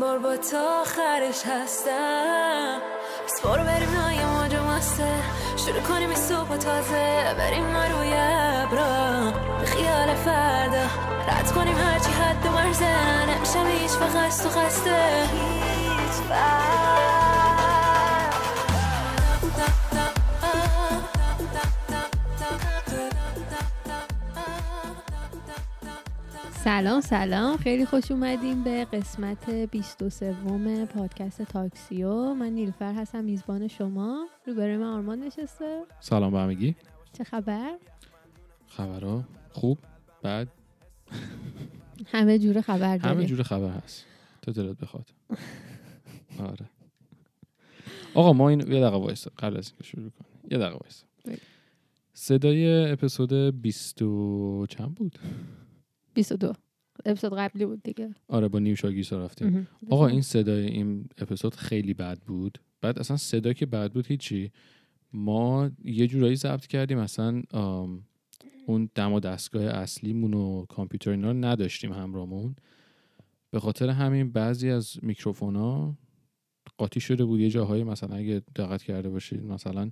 بار با تا آخرش هستم. بس برو بریم نای موج ماسته شروع کنیم این صبح تازه. بریم ما روی ابرا. خیال فردا. رد کنیم هرچی حد و مرزه. نمیشم هیچ فقط تو خسته. هیچ سلام سلام. خیلی خوش اومدیم به قسمت 23 پادکست تاکسیو. من نیلفر هستم میزبان شما. روبروی من آرمان نشسته. سلام به همگی. چه خبر؟ خبرها خوب بعد همه جور خبر داری همه جور خبر هست. تو دلت بخواد. آره. آقا ما این یه دقیقه وایسا. قبل از اینکه شروع کنیم. یه دقیقه وایسا. بگو. صدای اپیزود 20 و چند بود؟ 22 اپیزود قبلی بود دیگه. آره با نیوشا گیسا رفتیم. آقا این صدای این اپیزود خیلی بد بود. بعد اصلا صدا که بد بود هیچی. ما یه جورایی ضبط کردیم. اصلا اون دم و دستگاه اصلیمون و کامپیوتر اینا رو نداشتیم همراهمون. به خاطر همین بعضی از میکروفون ها قاطی شده بود. یه جاهای مثلا اگه دقت کرده باشید مثلا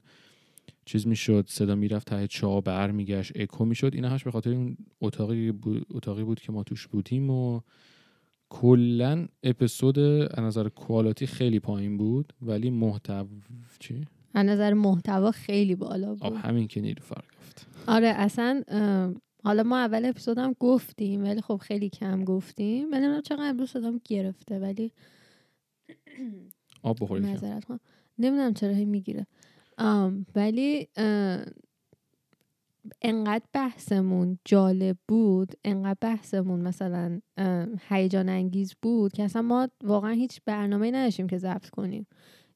چیز می‌شد صدا می‌رفت ته چا بر میگشت اکو می‌شد. اینا همش به خاطر اون اتاقی بود, اتاقی بود که ما توش بودیم و کلا اپیزود از نظر کوالیتی خیلی پایین بود ولی محتوا چی؟ از نظر محتوا خیلی بالا آب بود همین که نیرو فرق گفت. آره اصلا حالا ما اول اپیزودم گفتیم ولی خب خیلی کم گفتیم. ولی نمی‌دونم چقدر امروز صدام گرفته ولی آب بخورید نمی‌دونم چرا هی می‌گیره. ولی اه، انقدر بحثمون جالب بود انقدر بحثمون مثلا هیجان انگیز بود که اصلا ما واقعا هیچ برنامه نداشتیم که ضبط کنیم.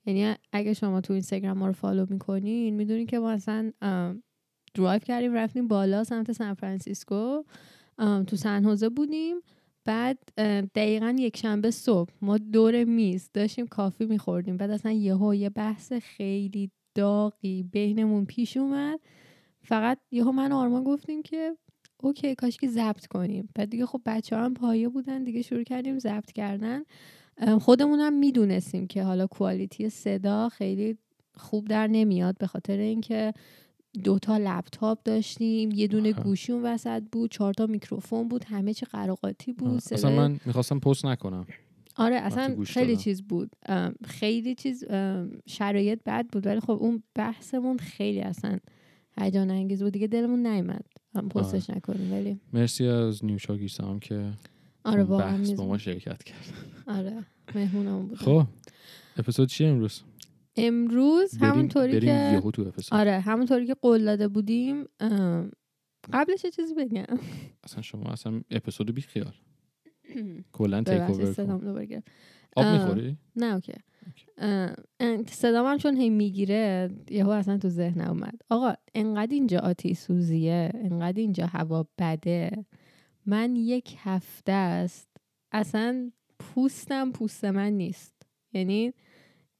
یعنی اگه شما تو اینستاگرام ما رو follow می‌کنین می‌دونین که ما اصلا درایو کردیم رفتیم بالا سمت سان فرانسیسکو تو سن خوزه بودیم. بعد دقیقا یک شنبه صبح ما دور میز داشتیم coffee میخوردیم. بعد اصلا یهو یه بحث خیلی داغی بینمون پیش اومد فقط یهو من و آرمان گفتیم که OK کاش که ضبط کنیم بعد دیگه خب بچه هم پایه بودن دیگه شروع کردیم ضبط کردن ام، خودمونم می‌دونستیم که حالا quality صدا خیلی خوب در نمیاد به خاطر اینکه دوتا لپتاپ داشتیم یه دونه آها. گوشی اون وسط بود چهار تا میکروفون بود همه چی قر و قاتی بود آه. اصلا من می‌خواستم پست نکنم آره اصلا خیلی. چیز بود. خیلی چیز شرایط بد بود ولی خب اون بحثمون خیلی اصلا هیجان انگیز بود. دیگه دلمون نیومد. هم پستش نکنیم ولی مرسی از نیوشا گیسا هم که آره بحث با ما شرکت کرد. آره مهمونمون بود. خب اپیزود چیه امروز؟ امروز همونطوری که یهو تو اپیزود. آره همونطوری که قول داده بودیم قبلش یه چیزی بگم. اصلا شما اصلا اپیزود بی خیال کلا تیک اوور صدام دوباره گرفت. آب. می‌خوری نه اوکی صدام هم چون هی می‌گیره یهو اصلا تو ذهن اومد آقا انقدر اینجا آتیش سوزیه انقدر اینجا هوا بده من یک هفته است اصلا پوستم پوست من نیست یعنی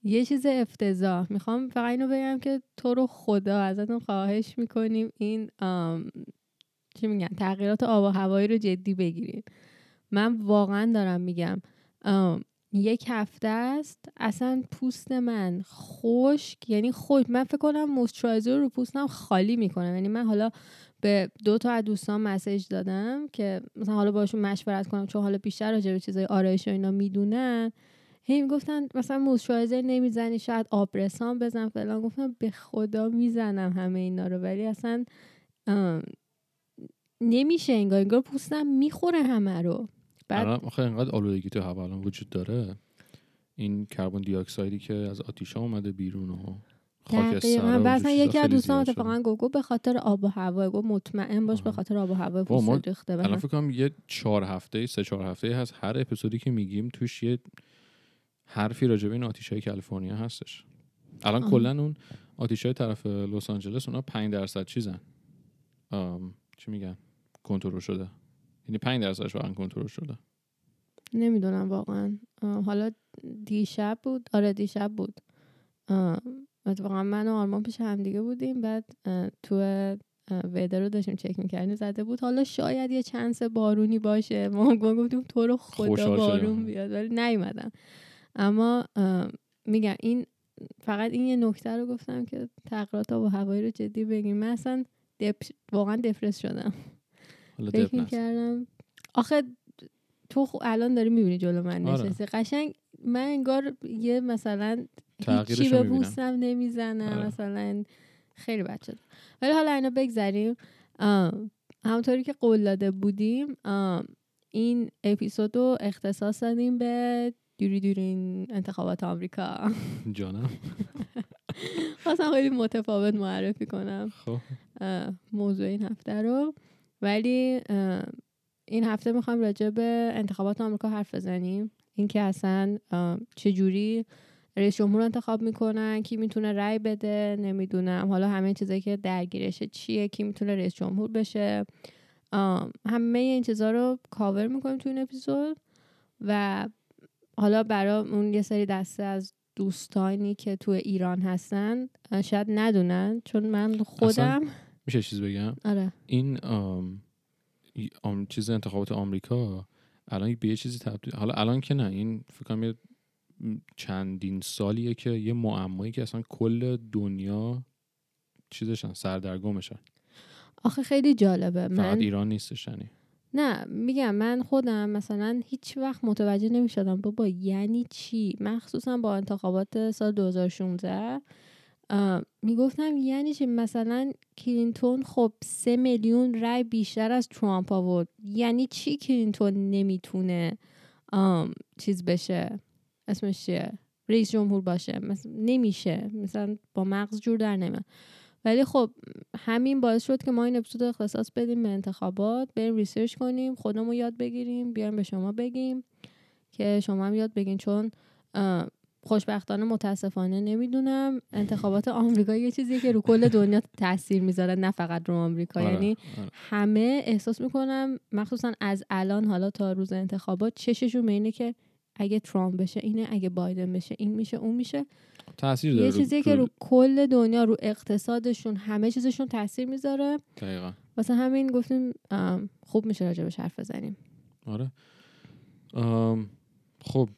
یه چیز افتضاح می‌خوام فقط اینو بگم که تو رو خدا ازتون خواهش می‌کنیم این چی میگن تغییرات آب و هوایی رو جدی بگیرید من واقعا دارم میگم. یک هفته است اصلا پوست من خشک یعنی خشک. من فکر کنم مویسترایزر رو پوستم خالی می‌کنم یعنی من حالا به دو تا از دوستان مسیج دادم که مثلا حالا باشون مشورت کنم چون حالا بیشتر راجع به چیزای آرایش و اینا می‌دونن. هی می‌گفتن مثلا مویسترایزر نمی‌زنی شاید آبرسان بزن فلان. گفتم به خدا می‌زنم همه اینا رو. ولی اصلا نمیشه انگار. انگار پوستم می‌خوره همه رو. بعد الان آخه اینقدر آلودگی تو هوا الان وجود داره. این کربن دی اکسایدی که از آتیشا اومده بیرون و خاک دقیقا. سر و اصلا یکی از دوستان اتفاقا گفت به خاطر آب و هوا گفت مطمئن باش به آها. خاطر آب و هوا پوست ریخته الان. فکر کنم یه چهار هفته سه چهار هفته هست هر اپیزودی که میگیم توش یه حرفی راجع به این آتیشای کالیفرنیا هستش. الان. کلا اون آتیشای طرف لس آنجلس اونا 5 درصد چیزن. چی میگن؟ کنترل شده. یعنی 5 درصدش واقعا کنترل شده. نمی‌دونم واقعا. حالا دیشب بود. آره دیشب بود. اتفاقا من و آرمان پیش هم دیگه بودیم. بعد تو ویدر رو داشتیم چک می‌کردیم. زده بود. حالا شاید یه چانس بارونی باشه. ما گفتیم تو رو خدا بارون. بیاد. ولی نیومدن. اما میگم این فقط این یه نکته رو گفتم که آب و هوایی رو جدی بگیم. من اصلا دپ... واقعا دپرس شدم. فکر. می‌کردم. آخه تو الان داری می‌بینی جلو من آره. نشستی. قشنگ من انگار یه مثلا هیچی به. بوسم نمی‌زنم. آره. مثلا خیلی بد شد ولی حالا اینا بگذریم. آم، همونطوری که قول داده بودیم این اپیزود رو اختصاص دادیم به دوری دورین انتخابات آمریکا. جانم. خواستم خیلی متفاوت معرفی کنم. خب. موضوع این هفته رو. ولی این هفته می‌خوایم راجع به انتخابات آمریکا حرف بزنیم. اینکه اصلا اه، چجوری رئیس جمهور انتخاب می‌کنن کی می‌تونه رأی بده نمی‌دونم. حالا همه چیزایی که درگیرشه چیه کی می‌تونه رئیس جمهور بشه. همه این چیزها رو کاور می‌کنیم تو این اپیزود. و حالا برای اون یه سری دسته از دوستانی که تو ایران هستن شاید ندونن چون من خودم میشه چیز بگم؟ آره. این آم، آم چیز انتخابات آمریکا الان به یه چیزی تبدیل حالا الان که نه این فکر کنم یه چندین سالیه که یه معمایی که اصلا کل دنیا چیزشن سردرگمشن. آخه خیلی جالبه. فقط من ایران نیستش یعنی. نه میگم من خودم مثلا هیچ وقت متوجه نمی‌شدم. بابا یعنی چی؟ مخصوصا با انتخابات سال 2016 اه، می‌گفتم یعنی چی مثلا کلینتون خب سه میلیون رای بیشتر از ترامپ آورد. یعنی چی کلینتون نمی‌تونه چیز بشه؟ اسمش چیه؟ رئیس جمهور باشه. مثلا نمیشه. مثلا با مغز جور در نمیاد. ولی خب همین باعث شد که ما این اپیزود اختصاص بدیم به انتخابات بریم ریسرچ کنیم خودمون یاد بگیریم بیایم به شما بگیم که شما هم یاد بگین. چون خوشبختانه متاسفانه نمی‌دونم. انتخابات آمریکا یه چیزیه که رو کل دنیا تاثیر می‌ذاره نه فقط رو آمریکا. آره، یعنی آره. همه احساس می‌کنم مخصوصا از الان حالا تا روز انتخابات چششون به اینه که اگه ترامپ بشه اینه اگه بایدن بشه این میشه اون میشه. تاثیر داره یه چیزیه که رو کل دنیا رو اقتصادشون همه چیزشون تاثیر می‌ذاره. دقیقا. واسه همین گفتیم خوب میشه راجبش حرف بزنیم. آره. خب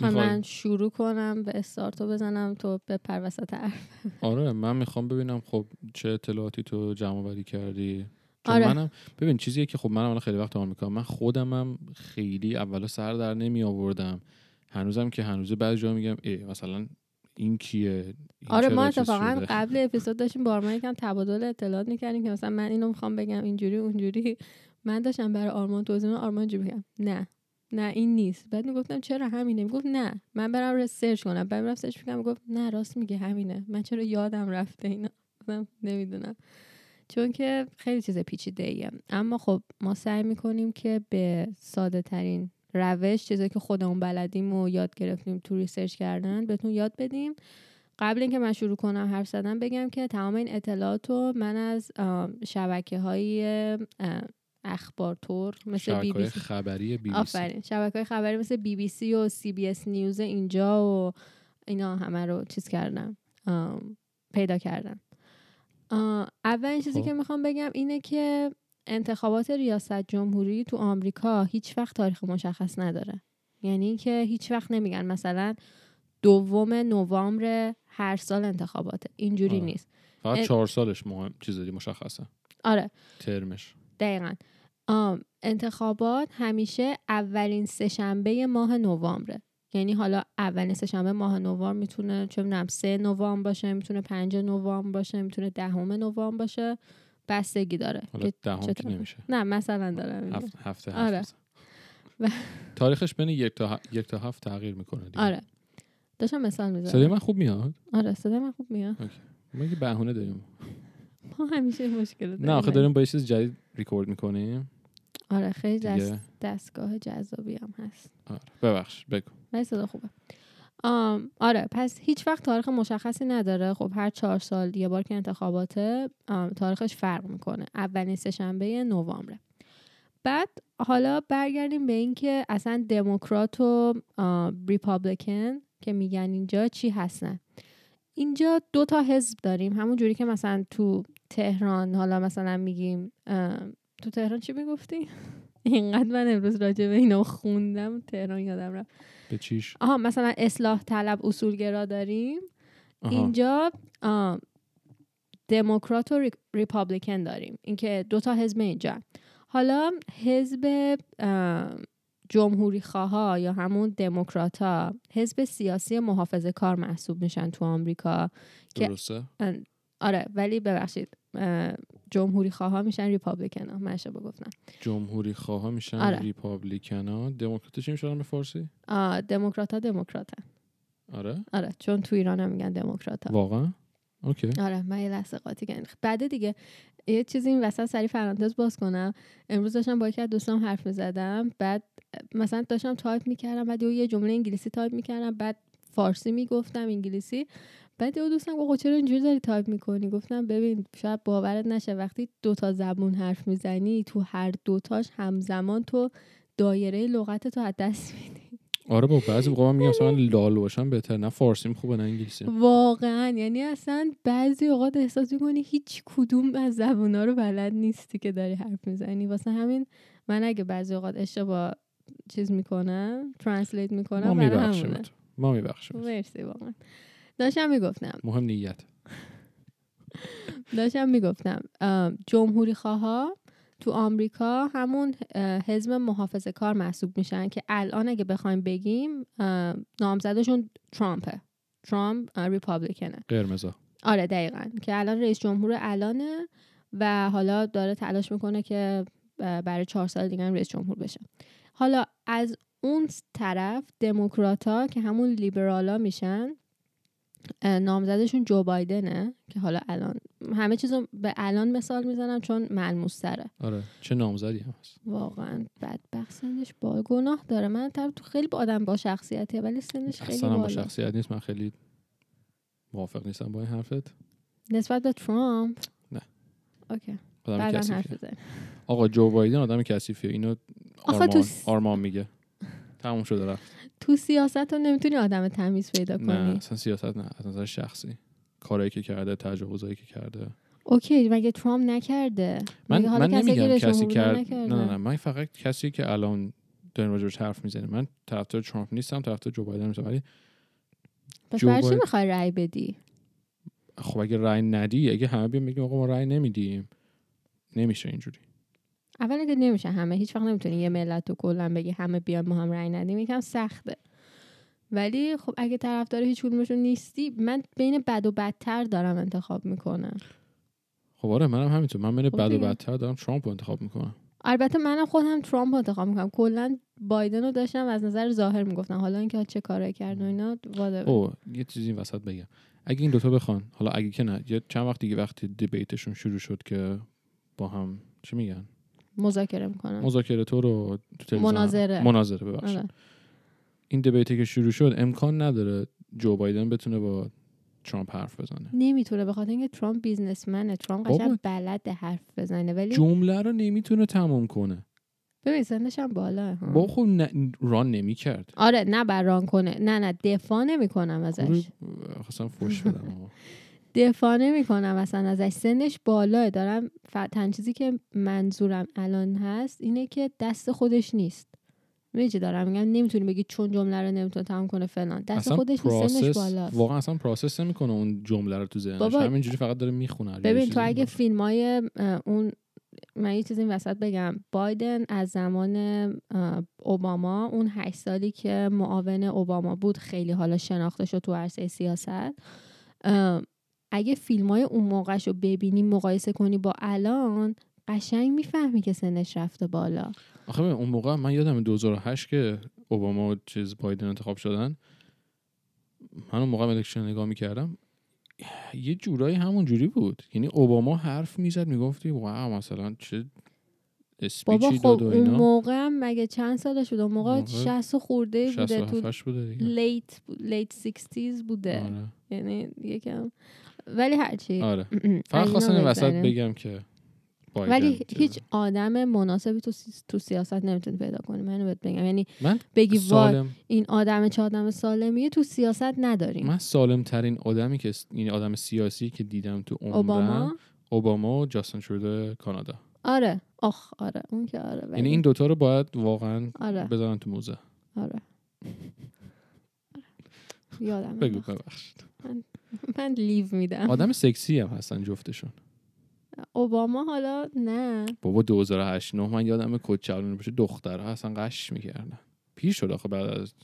می‌خوام من شروع کنم به استارتو بزنم تو به پر وسط حرف آره من می‌خوام ببینم خب چه اطلاعاتی تو جمع آوری کردی. آره. منم ببین چیزیه که خب منم الان خیلی وقت آمریکا من خودمم خیلی اولا سر در نمی آوردم هنوزم که هنوز بعضی جا میگم ای مثلا این کیه؟ این آره ما اتفاقا؟ قبل اپیزود داشتیم با آرمان یکم تبادل اطلاعات می‌کردیم که مثلا من اینو می‌خوام بگم اینجوری اونجوری. من داشتم برای آرمان توضیح آرمان اینجوری بگم نه. نه این نیست. بعد می‌گفتم چرا همینه؟ می‌گفت نه. من برم research کنم. بعد میرم search می‌کنم می‌گفت نه راست میگه همینه. من چرا یادم رفته اینا؟ نمی‌دونم. چون که خیلی چیز پیچیده ایه اما خب ما سعی می‌کنیم که به ساده ترین روش چیزایی که خودمون بلدیم و یاد گرفتیم تو research کردن بهتون یاد بدیم. قبل اینکه من شروع کنم حرف زدن بگم که تمام این اطلاعات رو من از شبکه های اخبار تور مثل بی بی سی. خبری بی بی سی. آفرین. شبکه خبری مثل بی بی سی و سی بی اس نیوز اینجا و اینا همه رو چیز کردم. پیدا کردم. اولین چیزی خب. که می‌خوام بگم اینه که انتخابات ریاست جمهوری تو آمریکا هیچ وقت تاریخ مشخص نداره. یعنی اینکه هیچ وقت نمیگن مثلا دوم نوامبر هر سال انتخاباته. اینجوری آره. نیست. فقط. چهار سالش مهم چیزی مشخصه. آره. ترمش. دقیقا. آم، انتخابات همیشه اولین سهشنبه ماه نوامبره. یعنی حالا اولین سهشنبه ماه نوامبر می‌تونه چه می‌دونم سه نوامبر باشه می‌تونه پنج نوامبر باشه می‌تونه دهم نوامبر باشه. بستگی داره حالا دهم که؟ نمیشه. نه مثلا دارم. هفت هفته آره. هفت و- تاریخش بین یک تا, ه- یک تا هفت تغییر می‌کنه دیگه. آره. داشتم مثال صدای می‌زدم من خوب میاد؟ آره صدای من خوب میاد. ما یه بهونه داریم. ما همیشه مشکل داریم نه آخه داریم با یه چیز جدید ریکورد می‌کنیم. آره خیلی دیگه. دست دستگاه جذابی هم هست. آره. ببخش بگو. ولی صدا خوبه. آم، آره پس هیچ وقت تاریخ مشخصی نداره. خب هر چهار سال یه بار که انتخاباته آم، تاریخش فرق می‌کنه. اولین سهشنبه نوامبر بعد حالا برگردیم به اینکه اصلا دموکرات و ریپابلیکن که میگن اینجا چی هستن. اینجا دو تا حزب داریم. همون جوری که مثلا تو تهران حالا مثلا میگیم تو تهران چی می‌گفتی؟ اینقدر من امروز راجع به اینا خوندم تهران یادم رفت. به چیش؟ آها مثلا اصلاح طلب اصولگرا داریم. آها. اینجا آم، دموکرات و ری- ریپابلیکن داریم. اینکه دو تا حزب اینجا. حالا حزب جمهوری خواه یا همون دموکرات ها حزب سیاسی محافظه کار محسوب میشن تو آمریکا. که- درسته؟ ام، آره ولی ببخشید جمهوری خواه میشن ریپابلیکن ها. من اشتباه گفتم. جمهوری خواه میشن آره. ریپابلیکنا دموکرات چی میشن به فارسی؟ دموکرات ها دموکرات آره. آره چون تو ایران هم میگن دموکرات ها واقعا؟ OK. آره من یه لحظه قاطی کردم. بعد دیگه یه چیزی این وسط سری پرانتز باز کنم. امروز داشتم با یکی از دوستام حرف می‌زدم. بعد مثلا داشتم تایپ می‌کردم بعد یه جمله انگلیسی تایپ می‌کردم بعد فارسی می‌گفتم انگلیسی. بعد یه دوستم گفت خب چرا اینجوری داری تایپ می‌کنی؟ گفتم ببین شاید باورت نشه وقتی دو تا زبون حرف می‌زنی تو هر دوتاش همزمان تو دایره لغت تو از دست میدی. آره با بعضی موقع من میگم مثلا لال باشم بهتر نه فارسیم خوبه نه انگلیسی. واقعا یعنی اصلا بعضی اوقات احساس می‌کنی هیچ کدوم از زبونا رو بلد نیستی که داری حرف می‌زنی. واسه همین من اگه بعضی اوقات اشتباه چیز می‌کنم ترنسلیت می‌کنم ما میبخشیم ما میبخشیم مرسی واقعا. داشتم می‌گفتم. مهم نیت. داشتم می‌گفتم جمهوری خواه تو آمریکا همون حزب محافظ کار محسوب میشن که الان اگه بخوایم بگیم نامزدشون ترامپه. ترامپ ریپابلیکنه. قرمزا. آره دقیقا. که الان رئیس جمهور الانه و حالا داره تلاش می‌کنه که برای چهار سال دیگه هم رئیس جمهور بشه. حالا از اون طرف دموکراتا که همون لیبرالا میشن اه، نامزدشون جو بایدنه که حالا الان همه چیزو به الان مثال می‌زنم چون ملموس تره. آره چه نامزدی هم هست. واقعا بدبخت سنش با گناه داره. من طرف تو خیلی با آدم با شخصیتیه ولی سنش خیلی اصلا با شخصیت نیست. من خیلی موافق نیستم با این حرفت. نسبت به ترامپ؟ نه. اوکی. آقا جو بایدن آدم کثیفیه. اینو تو آرمان, س- آرمان میگه. تموم شده رفت. تو سیاست رو نمی‌تونی آدم تمیز پیدا نه کنی. اصلا سیاست نه از نظر شخصی. کارایی که کرده تجاوزایی که کرده. اوکی مگه ترامپ نکرده؟ من من کسی نمیگم کسی کرد نه؟ نه نه. من فقط کسی که الان داریم راجبش حرف می‌زنیم. من طرفدار ترامپ نیستم طرفدار جو بایدن نیستم. ولی پس برای چی می‌خوای رأی بدی؟ خب اگه رأی ندی اگه همه بیان بگیم آقا ما رأی نمیدیم. نمیشه اینجوری. اولا که نمیشه همه هیچ وقت نمی‌تونی یه ملت رو کلا بگی همه بیان ما هم رأی ندیم یکم سخته. ولی خب اگه طرفدار هیچ کدومشون نیستی من بین بد و بدتر دارم انتخاب می‌کنم. خب آره منم همینطور. من بین خب بد و. بدتر دارم ترامپ رو انتخاب می‌کنم. البته منم خودم ترامپ رو انتخاب می‌کنم. کلا بایدن رو داشتم از نظر ظاهر می‌گفتم حالا اینکه چه کارایی کرد و اینا. او یه چیزی این وسط بگم. اگه این دوتا بخوان حالا اگه که نه یه چند وقت دیگه وقتی دیبیتشون شروع شد که با هم چی میگن؟ مذاکره می‌کنم مذاکره تو رو تو مناظره. مناظره ببخشید. آره. این دیبیتی که شروع شد امکان نداره جو بایدن بتونه با ترامپ حرف بزنه. نمی‌تونه به خاطر اینکه ترامپ بیزنسمنه. ترامپ. قشنگ بلد حرف بزنه. ولی جمله رو نمی‌تونه تموم کنه. ببین سنش هم بالا با خب نه- ران نمی‌کرد. آره نه بر ران کنه. نه نه دفاع نمی‌کنم ازش. خواستم فوش بدم. دفاع نمی‌کنم اصلا ازش. سنش بالاه. دارم. تن چیزی که منظورم الان هست اینه که دست خودش نیست. چی دارم میگم؟ نمی‌تونی بگی چون جمله رو نمی‌تونه تمام کنه فلان. دست خودش نیست سنش بالاست. واقعا اصلا process نمی‌کنه اون جمله رو تو ذهنش. بابا، همینجوری فقط داره می‌خونه. ببین تو اگه فیلم های اون من یه چیزی این وسط بگم. بایدن از زمان اوباما اون هشت سالی که معاون اوباما بود خیلی حالا شناخته شد تو عرصه سیاست اگه فیلم های اون موقعش رو ببینی مقایسه کنی با الان قشنگ می‌فهمی که سنش رفته بالا. آخه اون موقع من یادم 2008 که اوباما و چیز بایدن انتخاب شدن. من اون موقع election نگاه می‌کردم. یه جورایی همون جوری بود. یعنی اوباما حرف می‌زد می‌گفتی wow مثلا چه بابا خب داد و اون اینا. موقع هم مگه چند سالش بود؟ اون موقع موقع 60 خورده بوده 67 تو بوده دیگه. late late 60s بوده. آره, یعنی یکم ولی هرچی آره. فقط خواستم این وسط. بگم که ولی. هیچ آدم مناسبی تو, سی- تو سیاست نمی‌تونی پیدا کنی من اینو بهت بگم. یعنی من بگی سالم این آدم چه آدم سالمیه تو سیاست نداریم. من سالم ترین آدمی که یعنی آدم سیاسی که دیدم تو عمرم اوباما؟ اوباما و جاستین ترودو کانادا. آره. آخ آره. اون که آره یعنی این دوتا رو باید واقعا آره. بذارن تو موزه. آره. یادم بگو. ببخشید. من لیو میدم. آدم سکسی هم هستن جفتشون. اوباما حالا نه. بابا 2008 نه من یادم کوچولونه باشه دخترها اصلا قش می‌کردن. پیر شد آخه بعد از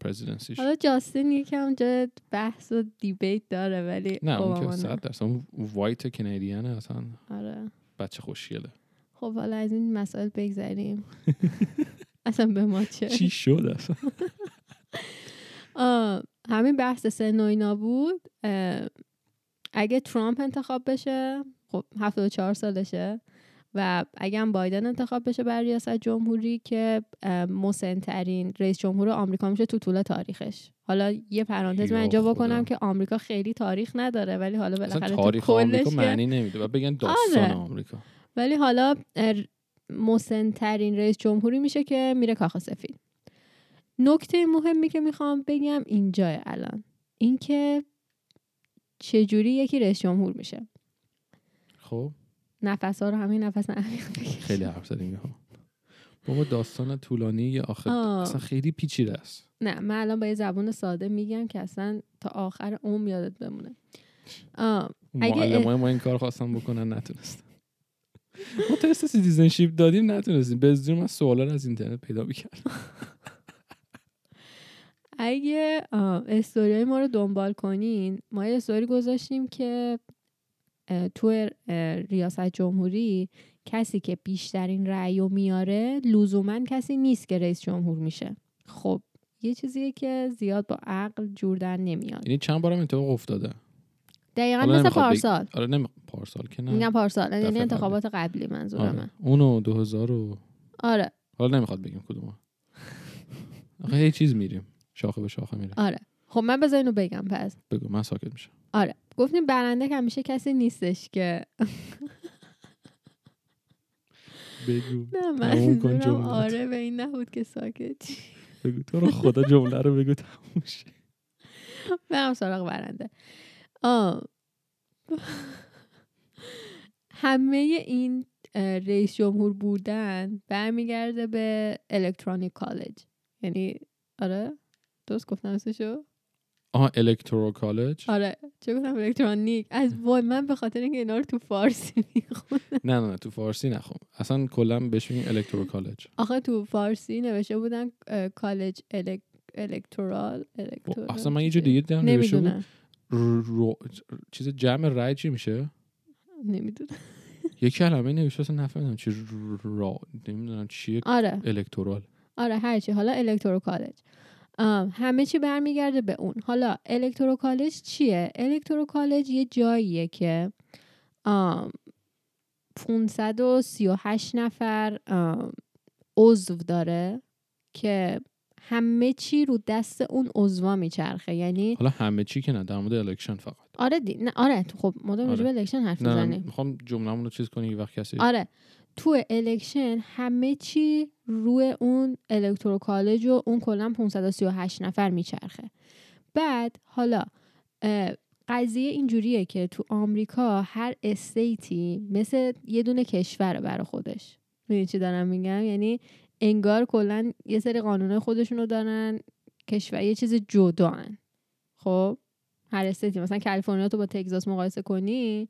پرزیدنسیش حالا جاستین یکم جای بحث و دیبیت داره ولی نه اون که صد درصد. اون وایت کنیدیانه اصلا. آره. بچه خوشگله. خب حالا از این مسائل بگذریم. اصلا به ما چه؟ چی شد اصلا؟ همین بحث سن و اینا بود اگه ترامپ انتخاب بشه خب 74 سالشه و اگه بایدن انتخاب بشه بر ریاست جمهوری که مسنترین رئیس جمهور آمریکا میشه تو طول تاریخش حالا یه پرانتز من اینجا. بکنم که آمریکا خیلی تاریخ نداره ولی حالا بالاخره تو تاریخ آمریکا معنی نمیده و بگن داستان آره. آمریکا ولی حالا مسنترین رئیس جمهوری میشه که میره کاخ سفید نکته مهمی که می‌خوام بگم اینجا الان اینکه چجوری یکی رئیس جمهور میشه خب نفس ها رو همین نفس عمیق. خیلی حرف زدیم. بابا داستان طولانی یه آخر آه. اصلا خیلی پیچیده است نه من الان با یه زبون ساده میگم که اصلا تا آخر عمر یادت بمونه آه. معلم ما این کار خواستم بکنن نتونستم ما تست citizenship دادیم نتونستیم به زور من سوالا از اینترنت پیدا می‌کردم اگه استوریای ما رو دنبال کنین ما یه استوری گذاشتیم که تو ریاست جمهوری کسی که بیشترین رأی رو میاره لزوما کسی نیست که رئیس جمهور میشه. خب یه چیزیه که زیاد با عقل جور در نمیاد. یعنی چند بارم اتفاق افتاده؟ دقیقا مثل پارسال. آره نمی... پارسال که نه. میگم پارسال. یعنی انتخابات قبلی. منظورمه. آره. اونو 2000 و آره. حالا نمی‌خواد بگیم کدوم آخه یه چیز میریم شاخه به شاخه میره. آره. خب من بذار اینو بگم پس. بگو من ساکت میشم. آره. گفتیم برنده که همیشه کسی نیستش که. بگو. نه کن جملت. آره به این نبود که ساکت بگو تو رو خدا جمله رو بگو تموم شه. برم سراغ برنده. آه. همه این رئیس جمهور بودن برمیگرده به electronic college یعنی آره؟ درست گفتم اسمشو آها electoral college آره چه گفتم electronic از وای من به خاطر اینکه اینا رو تو فارسی می‌خونم نه نه نه تو فارسی نخون. اصلا کلا بهش میگیم electoral college آخه تو فارسی نوشته بودن کالج الک... electoral electoral اصلا من یه جور دیگه دیدم نوشته بود. رو... چیز جمع رای چی میشه؟ نمی‌دونم. یه کلمه نوشته اصلا نفهمیدم چی را نمی‌دونم چیه. آره. الکترال آره هرچی حالا الکترو کالج همه چی برمیگرده به اون. حالا الکترو کالج چیه؟ الکترو کالج یه جاییه که آم، 538 نفر عضو داره که همه چی رو دست اون عضوا میچرخه. یعنی حالا همه چی که نه در مورد election فقط. آره دی... نه آره خب مدام آره. election حرف می‌زنیم می‌خوام جمله‌مون رو چیز کنی وقت کسی آره. تو election همه چی روی اون electoral college و اون کلا 538 نفر میچرخه. بعد حالا قضیه اینجوریه که تو آمریکا هر state ی مثل یه دونه کشوره برای خودش. می‌دونی چی دارم میگم؟ یعنی انگار کلا یه سری قانون خودشونو دارن کشور یه چیز جداان خب هر استیتی مثلا کالیفرنیا تو با تگزاس مقایسه کنی؟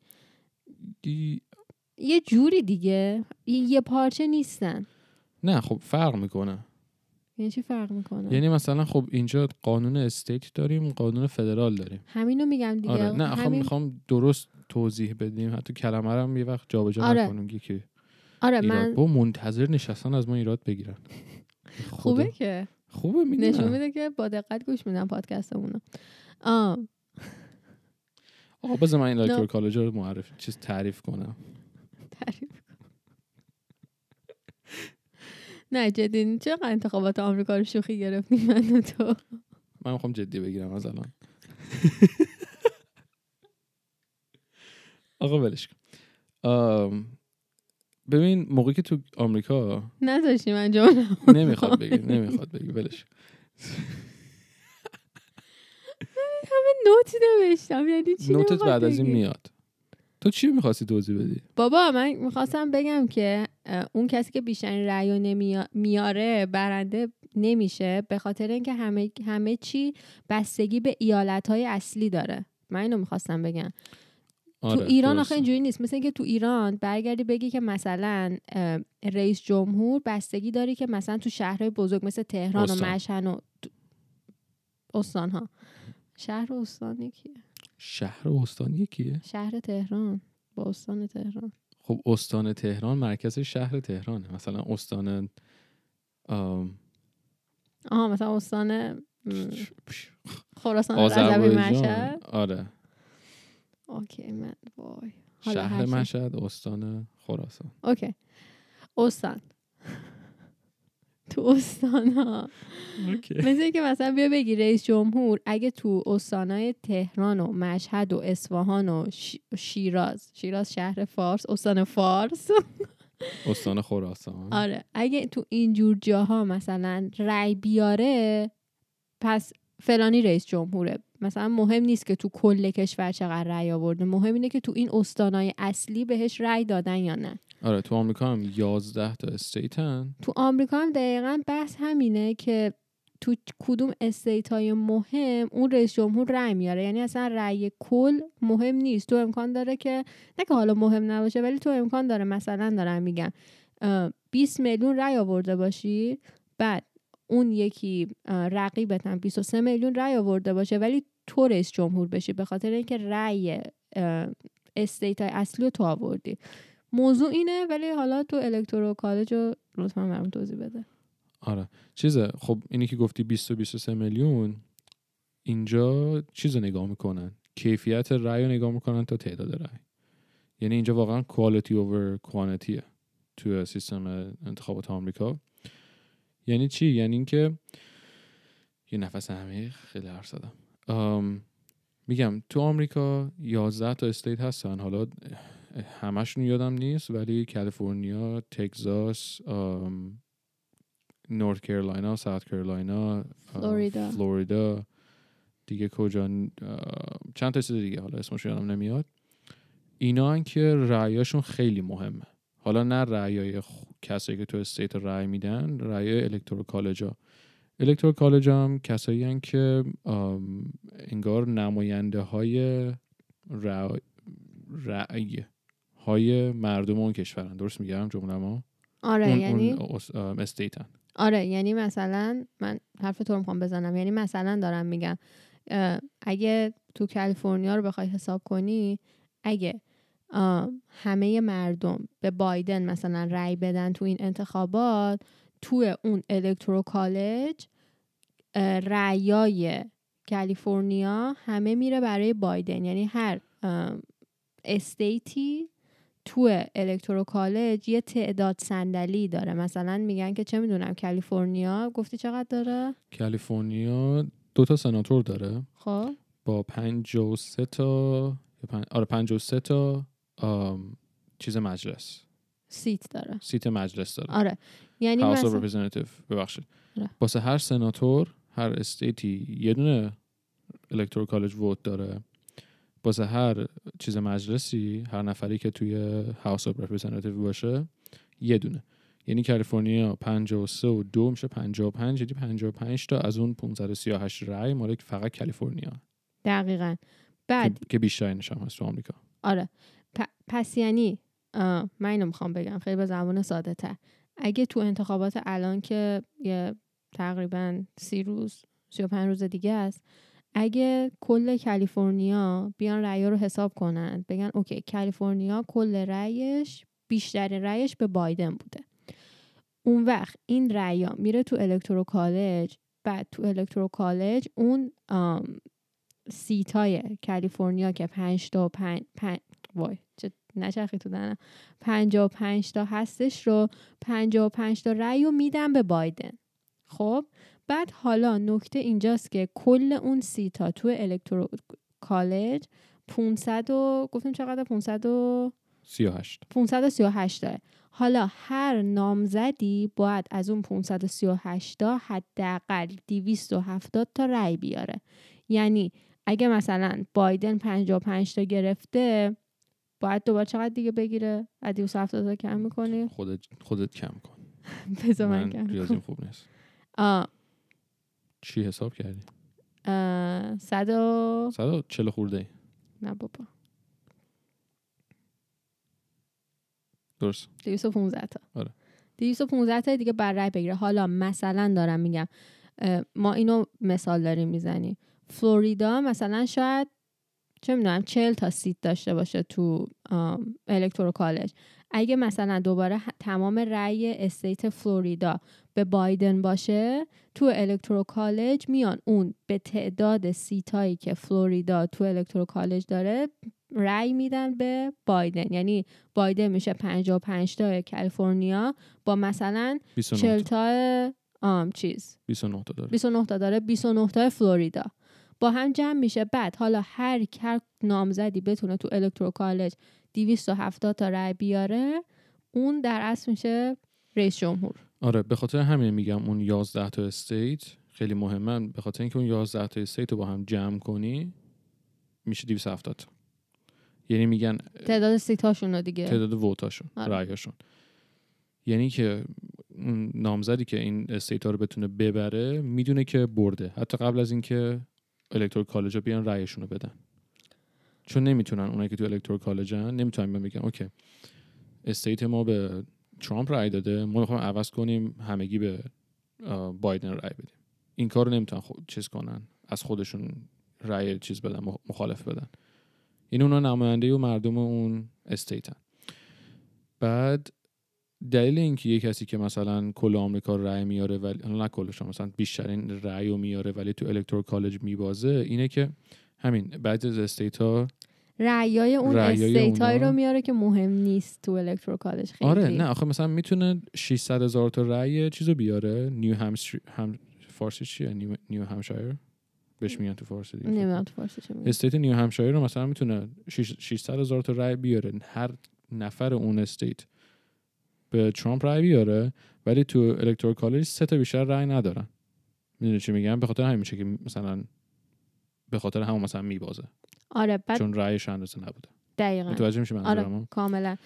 یه جوری دیگه. یه یه پارچه نیستن. نه خب فرق می‌کنه. یعنی چی فرق می‌کنه؟ یعنی مثلا خب اینجا قانون استیت داریم قانون فدرال داریم. همینو میگم دیگه. آره نه همین- می‌خوام درست توضیح بدیم. حتی کلمه رو هم یه وقت جابجا آره. نکنیم که آره من با منتظر نشستن از ما ایراد بگیرن. خوبه که. خوبه نشون می‌دونم میده که با دقت گوش میدم پادکستمونو. آه. آقا بذار من این. الکترو کالج رو معرف چیز تعریف کنم. تعریف. نه جدی چقدر انتخابات آمریکا رو شوخی گرفتیم من و تو من می‌خوام جدی بگیرم از الان آقا ولش کن ببین موقعی که تو آمریکا نذاشتیم انجام نمی‌خواد بگی نمی‌خواد بگی ولش کن. نوتی نوشتم یعنی چی نوتت بعد از این؟ میاد تو چی می‌خواستی توضیح بدی؟ بابا من می‌خواستم بگم که اون کسی که بیشترین رأی رو نمی- میاره برنده نمیشه به خاطر اینکه همه همه چی بستگی به ایالت های اصلی داره. من اینو می‌خواستم بگم. تو آره، ایران درسته. آخه اینجوری نیست. مثل اینکه تو ایران برگردی بگی که مثلا رئیس جمهور بستگی داری که مثلا تو شهرهای بزرگ مثل تهران استان. و مشهد و تو- استان ها شهر و استان یکیه. شهر و استان یکیه؟ شهر تهران با استان تهران. خب استان تهران مرکز شهر تهرانه. مثلا استان آم، آها مثلا استان خراسان آذربایجان. مشهد؟ آره. اوکی من وای. شهر. مشهد استان خراسان. اوکی. استان. تو استان ها مثل اینکه مثلا بیا بگی رئیس جمهور اگه تو استانهای تهران و مشهد و اصفهان و شیراز شیراز شهر فارس استان فارس. استان خراسان. آره. اگه تو اینجور جاها مثلا رأی بیاره پس فلانی رئیس جمهوره. مثلا مهم نیست که تو کل کشور چقدر رأی آورده مهم اینه که تو این استانهای اصلی بهش رأی دادن یا نه. آره تو آمریکا هم 11 تا استیتن. تو آمریکا هم دقیقا بحث همینه که تو کدوم استیت های مهم اون رئیس جمهور رأی میاره. یعنی اصلا رأی کل مهم نیست. تو امکان داره که نه که حالا مهم نباشه ولی تو امکان داره مثلا دارم میگم اه، 20 میلیون رأی آورده باشی بعد اون یکی رقیبت هم 23 میلیون رأی آورده باشه ولی تو رئیس جمهور بشی به خاطر اینکه اه، استیت اصلی رو تو آوردی. موضوع اینه ولی حالا تو الکترو کالج رو لطفا برام توضیح بده. آره. چیزه خب اینی که گفتی 20 و 23 میلیون اینجا چیز رو نگاه می‌کنن. کیفیت رأی رو نگاه می‌کنن تا تعداد رأی. یعنی اینجا واقعا quality over quantity تو سیستم انتخابات آمریکا. یعنی چی؟ یعنی اینکه یه نفس عمیق خیلی حرف زدم. میگم تو آمریکا 11 تا استیت هستن. حالا همشون یادم نیست ولی کالیفرنیا تگزاس North Carolina South Carolina آه، فلوریدا. فلوریدا. دیگه کجا؟ چند تا چیز دیگه؟ حالا اسمش یادم نمیاد. اینا که رأیاشون خیلی مهمه. حالا نه رأیای خ- کسایی که تو state رأی میدن رأی Electoral College ا Electoral College هم کسایی هن که انگار نماینده های رأی, رأی های مردم اون کشورن. درست میگم جمله ما؟ آره اون, یعنی؟ اون استیتن آره یعنی مثلا من حرف تو رو می‌خوام بزنم. یعنی مثلا دارم میگم اگه تو کالیفرنیا رو بخوای حساب کنی اگه همه مردم به بایدن مثلا رأی بدن تو این انتخابات تو اون الکترو کالج رأیای کالیفرنیا همه میره برای بایدن. یعنی هر state ی تو Electoral College یه تعداد صندلی داره. مثلا میگن که چه می‌دونم کالیفرنیا؟ گفتی چقدر داره؟ کالیفرنیا دو تا سناتور داره. خب. با 53 تا. آره 53 تا چیز مجلس. seat داره. seat مجلس داره. آره. یعنی House of مثلا Representative ببخشید. آره. واسه هر سناتور هر state ی یه دونه الکترال کالج ووت داره. واسه هر چیز مجلسی هر نفری که توی House of Representative باشه یه دونه. یعنی کالیفرنیا 53 و دو میشه 55 یعنی 55 تا از اون 538 رای مال فقط کالیفرنیا. دقیقا. بعد که بیشترینش هم هست تو آمریکا. آره. پ- پس یعنی من اینو می‌خوام بگم خیلی به زبان ساده تر اگه تو انتخابات الان که یه تقریبا سی روز سی و پنج روز دیگه است اگه کل کالیفرنیا بیان رأی رو حساب کنن بگن اوکی کالیفرنیا کل رأیش بیشترین رأیش به بایدن بوده. اون وقت این رأیا میره تو الکترو کالج بعد تو الکترو کالج اون آم، سیت های کالیفرنیا که پنج تا پنج وای چه نچرخی تو و پنج تا هستش رو پنجا و پنج تا رأی رو میدن به بایدن. خب بعد حالا نکته اینجاست که کل اون سیتا تو الکترو کالج 500 و گفتیم چقدر؟ 500 و 38 538 داره حالا هر نامزدی باید از اون 538 تا حداقل 270 تا رأی بیاره. یعنی اگه مثلا بایدن 55 تا گرفته باید دوباره چقدر دیگه بگیره؟ 270 تا کم می‌کنی؟ خودت خودت کم کن. بذار من کم ریاضیم. خوب نیست. آه چی حساب کردی؟ اه، صد و 140 خورده ای. نه بابا. درست. 215 تا. آره. 215 تا دیگه بر رای بگیره. حالا مثلا دارم میگم ما اینو مثال داریم می‌زنیم. فلوریدا مثلا شاید چه می‌دونم 40 تا seat داشته باشه تو Electoral College. اگه مثلا دوباره تمام رأی state فلوریدا به بایدن باشه تو Electoral College میان اون به تعداد seat ایی که فلوریدا تو Electoral College داره رأی میدن به بایدن. یعنی بایدن میشه 55 تا کالیفرنیا با مثلا 29 40 تا. چیز. 29 تا داره. 29 تا داره 29 تا فلوریدا. با هم جمع میشه. بعد حالا هر هر نامزدی بتونه تو Electoral College 270 تا رای بیاره اون در اصل میشه رئیس جمهور. آره به خاطر همین میگم اون 11 تا state خیلی مهمن به خاطر اینکه اون 11 تا state رو با هم جمع کنی میشه 270 تا یعنی میگن تعداد seat اشون دیگه. تعداد vote اشون آره. یعنی که اون نامزدی که این state ها رو بتونه ببره می‌دونه که برده. حتی قبل از اینکه Electoral College بیان رأیشون رو بدن. چون نمی‌تونن اونایی که تو Electoral College ن نمی‌تونن بیان بگن okay state ما به ترامپ رأی داده ما می‌خوایم عوض کنیم همگی به بایدن رأی بدیم. این کار نمی‌تونن خود چیز کنن از خودشون رأی چیز بدن مخ- مخالف بدن. این اونا نماینده و مردم اون state ن. بعد دلیل اینکه یه کسی که مثلا کل آمریکا رأی میاره ولی نه کلش مثلا بیشترین رأی رو میاره ولی تو Electoral College میبازه اینه که همین بعضی از state ها رأیای اون رأیای state هایی اونا- رو میاره که مهم نیست تو Electoral College خیلی. آره نه آخه مثلا می‌تونه 600 هزار تا رأی چیزو بیاره. نیو همش هم فارسی چیه؟ New, New Hampshire بهش میگن تو فارسی دیگه. نمی‌دونم تو فارسی میگن. state New Hampshire رو مثلا می‌تونه 600 هزار تا رأی بیاره. هر نفر اون state به ترامپ رأی بیاره ولی تو Electoral College سه تا بیشتر رأی ندارن. می‌دونی چی میگم؟ به خاطر همین میشه که مثلا به خاطر همون مثلا میبازه. آره بعد چون رأیش اندازه نبوده. دقیقا. متوجه میشه آره کاملا.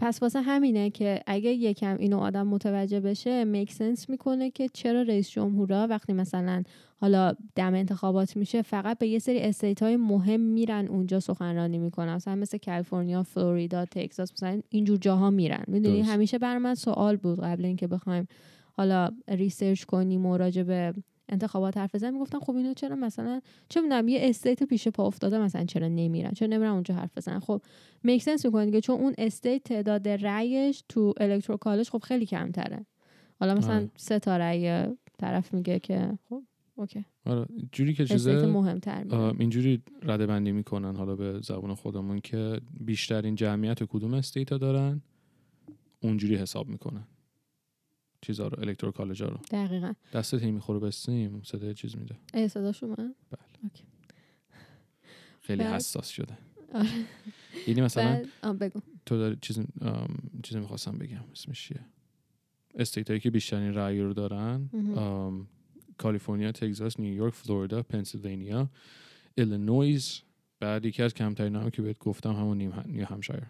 پس واسه همینه که اگه یکم اینو آدم متوجه بشه make sense می‌کنه که چرا رئیس جمهورا وقتی مثلا حالا دم انتخابات میشه فقط به یه سری state های مهم میرن اونجا سخنرانی می‌کنن. مثلا مثل کالیفرنیا فلوریدا تگزاس مثلا اینجور جاها میرن. می‌دونی. همیشه بر من سوال بود قبل اینکه بخوایم حالا research کنیم و راجع به انتخابات حرف بزنیم می‌گفتم خب اینا چرا مثلا چه می‌دونم یه state پیش پا افتاده مثلا چرا نمیرن؟ چرا نمیرن اونجا حرف بزنن؟ خب make sense می‌کنه دیگه چون اون state تعداد رأیش تو Electoral College خب خیلی کمتره. حالا مثلا آره. سه تا رأی طرف میگه که خب okay. آره جوری که state چیزه مهمتر آه، اینجوری رده بندی می‌کنن حالا به زبان خودمون که بیشترین جمعیت کدوم state ا دارن؟ اونجوری حساب می‌کنن. چیزا رو Electoral College رو. دقیقا. دستت هی می‌خوره به سیم صدای چیز میده. ای صداش اومد؟ بله. Okay. خیلی بعد- حساس شده. آره. یعنی مثلا؟ بعد بگو. تو داری چیز آم، چیزی می‌خواستم بگم. اسمش چیه؟ state هایی که بیشترین رأی رو دارن. آم، کالیفرنیا تگزاس نیویورک فلوریدا پنسیلوانیا ایلینویز. بعد یکی از کمترین هم که بهت گفتم همون New, Ham- New Hampshire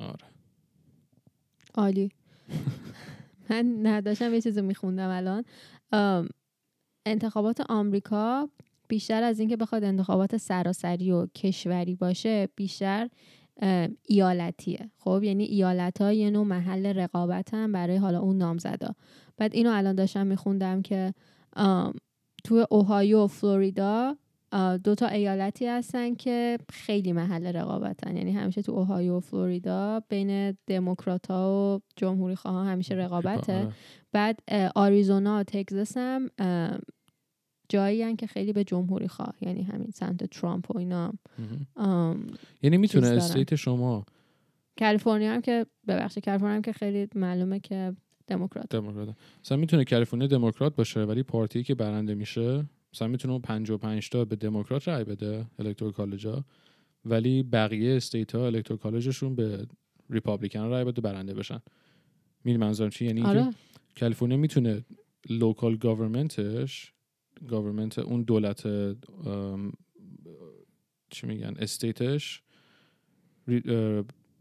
آره. عالی. من نداشتم یه چیزی میخوندم الان. انتخابات آمریکا بیشتر از اینکه بخواد انتخابات سراسری و کشوری باشه بیشتر ایالتیه. خب یعنی ایالت ها یه نوع محل رقابت هم برای حالا اون نامزدا. بعد اینو الان داشتم میخوندم که ام، تو اوهایو و فلوریدا دو تا ایالتی هستن که خیلی محل رقابتن. یعنی همیشه تو اوهایو و فلوریدا بین دموکرات ها و جمهوری خواه همیشه رقابته. آره. بعد آریزونا و تگزاس هم جایی هن که خیلی به جمهوری خواه. یعنی همین سمت ترامپ و اینا یعنی می‌تونه. state شما کالیفرنیا هم که ببخشید کالیفرنیا هم که خیلی معلومه که دموکرات دموکرات مثلا می‌تونه کالیفرنیا دموکرات باشه ولی party که برنده میشه مثلا می‌تونه 55 تا به دموکرات رای بده Electoral College ا ولی بقیه state ها Electoral College شون به Republican رای بده برنده بشن. می‌دونی منظورم چی؟ یعنی آره. کالیفرنیا می‌تونه local government ش government اون دولت چی میگن state ش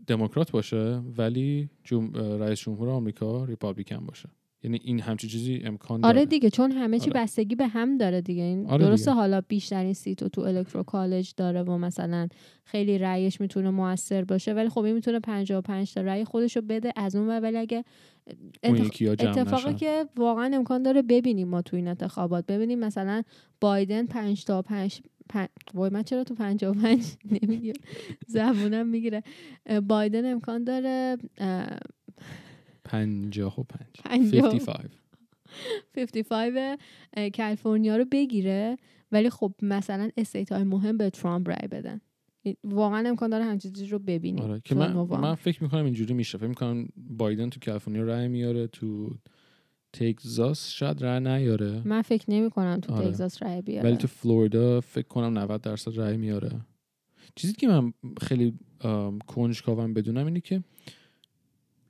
دموکرات باشه ولی رئیس جمهور آمریکا Republican باشه. یعنی این همچین چیزی امکان داره آره دیگه چون همه چی آره. بستگی به هم داره دیگه این آره درسته دیگه. حالا بیشترین seat تو Electoral College داره و مثلا خیلی رأیش می‌تونه موثر باشه ولی خب این می‌تونه 55 تا رأی خودش رو بده از اون ولی اگه جمع اتفاقی نشن. که واقعا امکان داره ببینیم ما تو این انتخابات ببینیم مثلا بایدن 5 تا 5 پن... وای من چرا تو 55 نمیگم زبونم می‌گیره بایدن امکان داره پنجاه و پنج. پنجاه. 55 55 اه، کالیفرنیا رو بگیره ولی خب مثلا state های مهم به ترامپ رای بدن. واقعا امکان داره همچین چیزی رو ببینیم. آره که من. من فکر می‌کنم اینجوری میشه. فکر می‌کنم بایدن تو کالیفرنیا رای میاره تو تگزاس شاید رای نیاره. من فکر نمی کنم تو آره. تگزاس رای بیاره. ولی تو فلوریدا فکر کنم 90 درصد رای میاره. چیزی که من خیلی کنجکاوم بدونم اینه که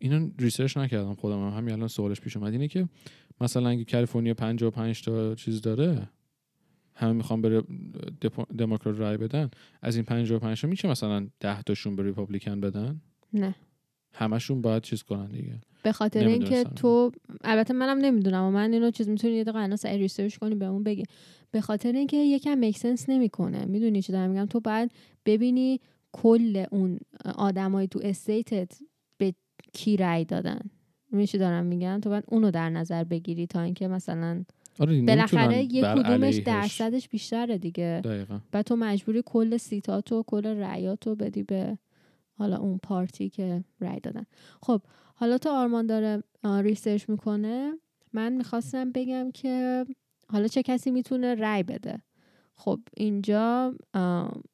اینو research نکردم خودم هم همین الان سوالش پیش اومد. اینه که مثلا اگه کالیفرنیا 55 تا چیز داره همه می‌خوان بره دموکرات رای بدن از این 55 تا میشه مثلا 10 تاشون به Republican بدن؟ نه. همشون باید چیز کنن دیگه. به خاطر اینکه. تو البته منم نمی‌دونم و من اینو چیز می‌تونی یه دقیقه الان research کنی بهمون بگی. به خاطر اینکه یکم make sense نمی‌کنه. می‌دونی چی دارم میگم؟ تو باید ببینی کل اون آدمای تو state ت کی رأی دادن؟ چی دارم میگم؟ تو باید اونو در نظر بگیری تا اینکه مثلا آره بالاخره یک کدومش. درصدش بیشتره دیگه. دقیقا. بعد تو مجبوری کل seat اتو کل رأیاتو بدی به حالا اون party ی که رأی دادن. خب حالا تو آرمان داره research می‌کنه. من می‌خواستم بگم که حالا چه کسی می‌تونه رأی بده. خب اینجا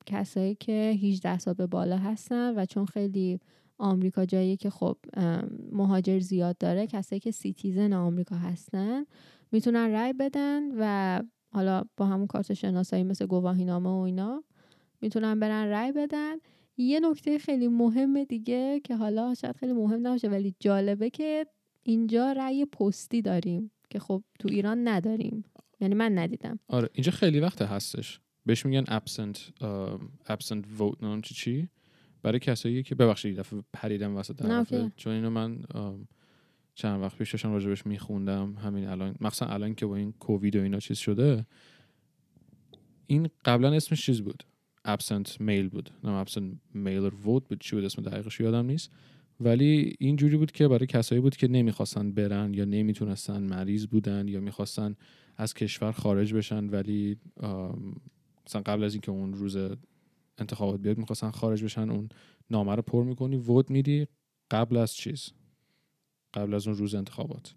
کسایی که 18 سال به بالا هستن و چون خیلی آمریکا جایی که خب مهاجر زیاد داره کسایی که citizen آمریکا هستن می‌تونن رأی بدن و حالا با همون کارت شناسایی مثل گواهینامه و اینا می‌تونن برن رأی بدن. یه نکته خیلی مهم دیگه که حالا شاید خیلی مهم نباشه ولی جالبه که اینجا رأی پستی داریم که خب تو ایران نداریم. یعنی من ندیدم. آره اینجا خیلی وقت هستش. بهش میگن absent uh, absent vote چی چی؟ برای کسایی که ببخشید دفعه پریدم وسط. اوکی. چون اینو من چند وقت پیش داشتم راجبش میخوندم همین الان مخصوصا الان که با این کووید و اینا چیز شده این قبلا اسمش چیز بود absent mail بود نه absent mailer vote بود چی بود اسم دقیقش یادم نیست ولی این جوری بود که برای کسایی بود که نمی‌خواستن برن یا نمی‌تونستن مریض بودن یا می‌خواستن از کشور خارج بشن ولی مثلا قبل از اینکه اون روز انتخابات بیاد می‌خواستن خارج بشن اون نامه رو پر می‌کنی ووت میدی قبل از چیز؟ قبل از اون روز انتخابات.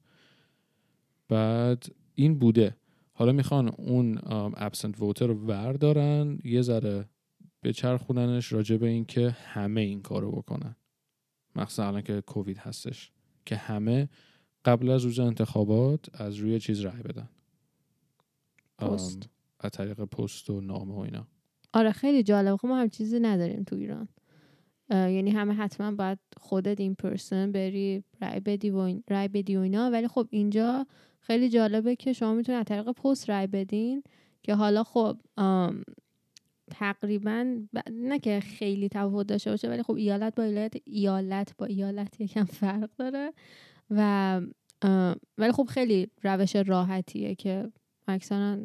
بعد این بوده. حالا می‌خوان اون ابسنت ووتر رو وردارن یه ذره بچرخوننش راجع به این که همه این کارو بکنن. مخصوصا الان که کووید هستش. که همه قبل از روز انتخابات از روی چیز رای بدن. پست. از طریق پست و نامه و اینا. آره خیلی جالبه. خب ما هم چیزی نداریم تو ایران. یعنی همه حتما باید خودت این پرسن بری رای بدی و رای بدی و اینا. ولی خب اینجا خیلی جالبه که شما می‌تونید از طریق پست رای بدین که حالا خب تقریبا نه که خیلی تفاوت داشته باشه ولی خب ایالت با ایالت ایالت با ایالت یکم فرق داره. و ولی خب خیلی روش راحتیه که اکثرا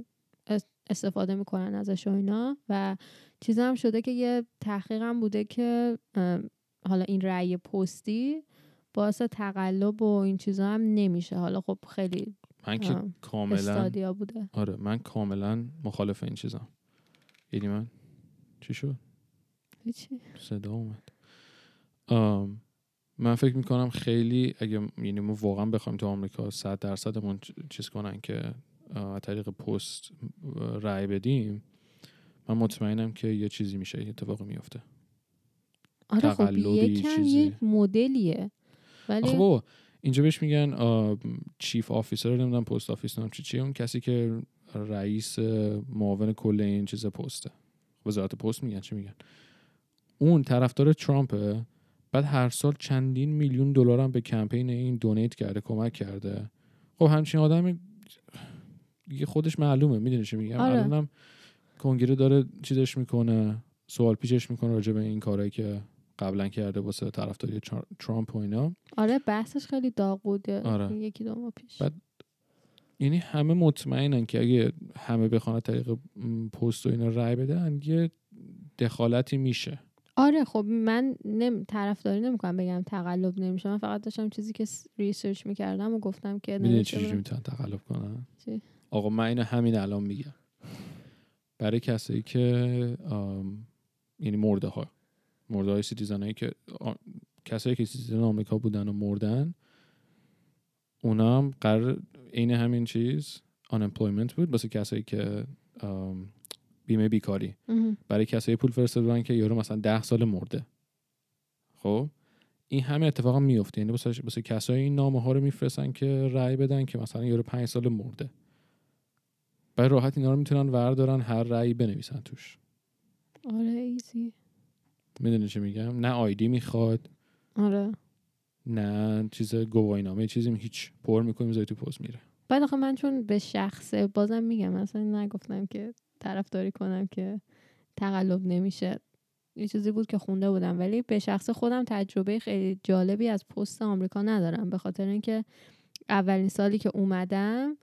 استفاده می‌کنن ازش و اینا و چیز هم شده که یه تحقیق هم بوده که حالا این رأی پستی باعث تقلب و این چیزا هم نمیشه. حالا خب خیلی من که کاملا استادیا بوده. آره من کاملا مخالف این چیزم. یعنی من چی شد؟ هیچی. صدا اومد. آم، من فکر می‌کنم خیلی اگه یعنی ما واقعا بخوایم تو آمریکا صد درصدمون چ- چیز کنن که طریق پست رأی بدیم. من مطمئنم که یه چیزی میشه یه اتفاقی میفته. آره خب یکم چیزی. یک مدلیه. ولی بابا اینجا بهش میگن chief officer نمی‌دونم post office نمی‌دونم چی چیه اون کسی که رئیس معاون کل این چیز پسته. وزارت پست میگن چی میگن؟ اون طرفدار ترامپه بعد هر سال چندین میلیون دلار هم به کمپین این دونیت کرده کمک کرده. خب همچین آدمی دیگه خودش معلومه می‌دونی چی میگم آره. الانم کنگره داره چیزش می‌کنه سوال پیشش می‌کنه راجع به این کارهایی که قبلا کرده واسه طرفداری ترامپ و اینا آره بحثش خیلی داغ بود آره. یکی دو ماه پیش بعد یعنی همه مطمئنن که اگه همه بخوان طریق پست و اینا رای بدن یه دخالتی میشه آره خب من نم... طرفداری نمی‌کنم بگم تقلب نمیشه من فقط داشتم چیزی که research می‌کردم و گفتم که چجوری بودم. می‌تونن تقلب کنن چی؟ آقا من اینو همین الان میگم. برای کسایی که یعنی مرده ها مرده های citizen هایی که آ- کسایی که citizen آمریکا بودن و مردن اونا هم قرار عین همین چیز unemployment بود واسه کسایی که آم، بیمه بیکاری. برای کسایی پول فرستاده بودن که یارو مثلا ده سال مرده. خب؟ این همه اتفاق میفته یعنی واسه کسایی این نامه ها رو میفرستن که رأی بدن که مثلا یارو پنج سال مرده. برای راحت اینا رو می‌تونن وردارن هر رأی بنویسن توش. آره ایزی. می‌دونی چی میگم؟ نه آیدی می‌خواد. آره. نه چیز گواهینامه چیزی هیچ پر می‌کنیم می‌ذاری تو پست میره. بعد آخه من چون به شخصه بازم میگم اصلا نگفتم که طرفداری کنم که تقلب نمیشه. یه چیزی بود که خونده بودم ولی به شخص خودم تجربه خیلی جالبی از پست آمریکا ندارم. به خاطر اینکه اولین سالی که اومدم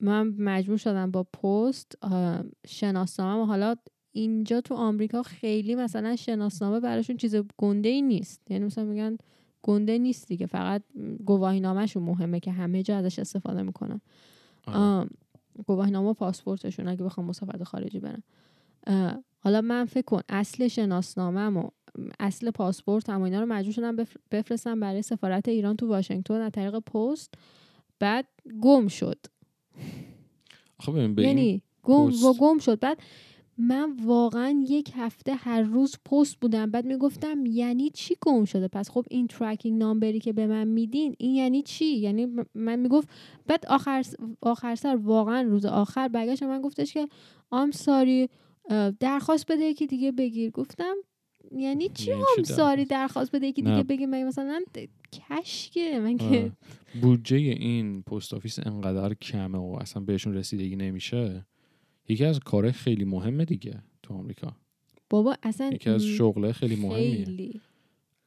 من مجبور شدم با پست شناسنامه و حالا اینجا تو آمریکا خیلی مثلا شناسنامه براشون چیز گنده ای نیست. یعنی مثلا میگن گنده نیست دیگه. فقط گواهینامهشون مهمه که همه جا ازش استفاده می‌کنن. آره. گواهینامه و پاسپورتشون اگه بخوام مسافرت خارجی برن حالا من فکر کن اصل شناسنامه و اصل پاسپورت هم و اینا رو مجبور شدم بفر- بفرستم برای سفارت ایران تو واشنگتن از طریق پست. بعد گم شد. خب یعنی گم پست- و گم شد. بعد من واقعا یک هفته هر روز پست بودم. بعد می‌گفتم یعنی چی گم شده؟ پس خب این ترکینگ نامبری که به من میدین این یعنی چی؟ یعنی من می‌گفت بعد آخر آخر سر واقعا روز آخر برگشت من گفتش که آم ساری درخواست بده یکی دیگه بگیر. گفتم یعنی چی یعنی چی ساری درخواست بده یکی نه. دیگه بگیر. مگه مثلا کشکه من که. بودجه این post office انقدر کمه و اصلا بهشون رسیدگی نمیشه؟ یکی از کارهای خیلی مهمه دیگه تو آمریکا. بابا اصلا یکی از شغله خیلی مهمیه. خیلی.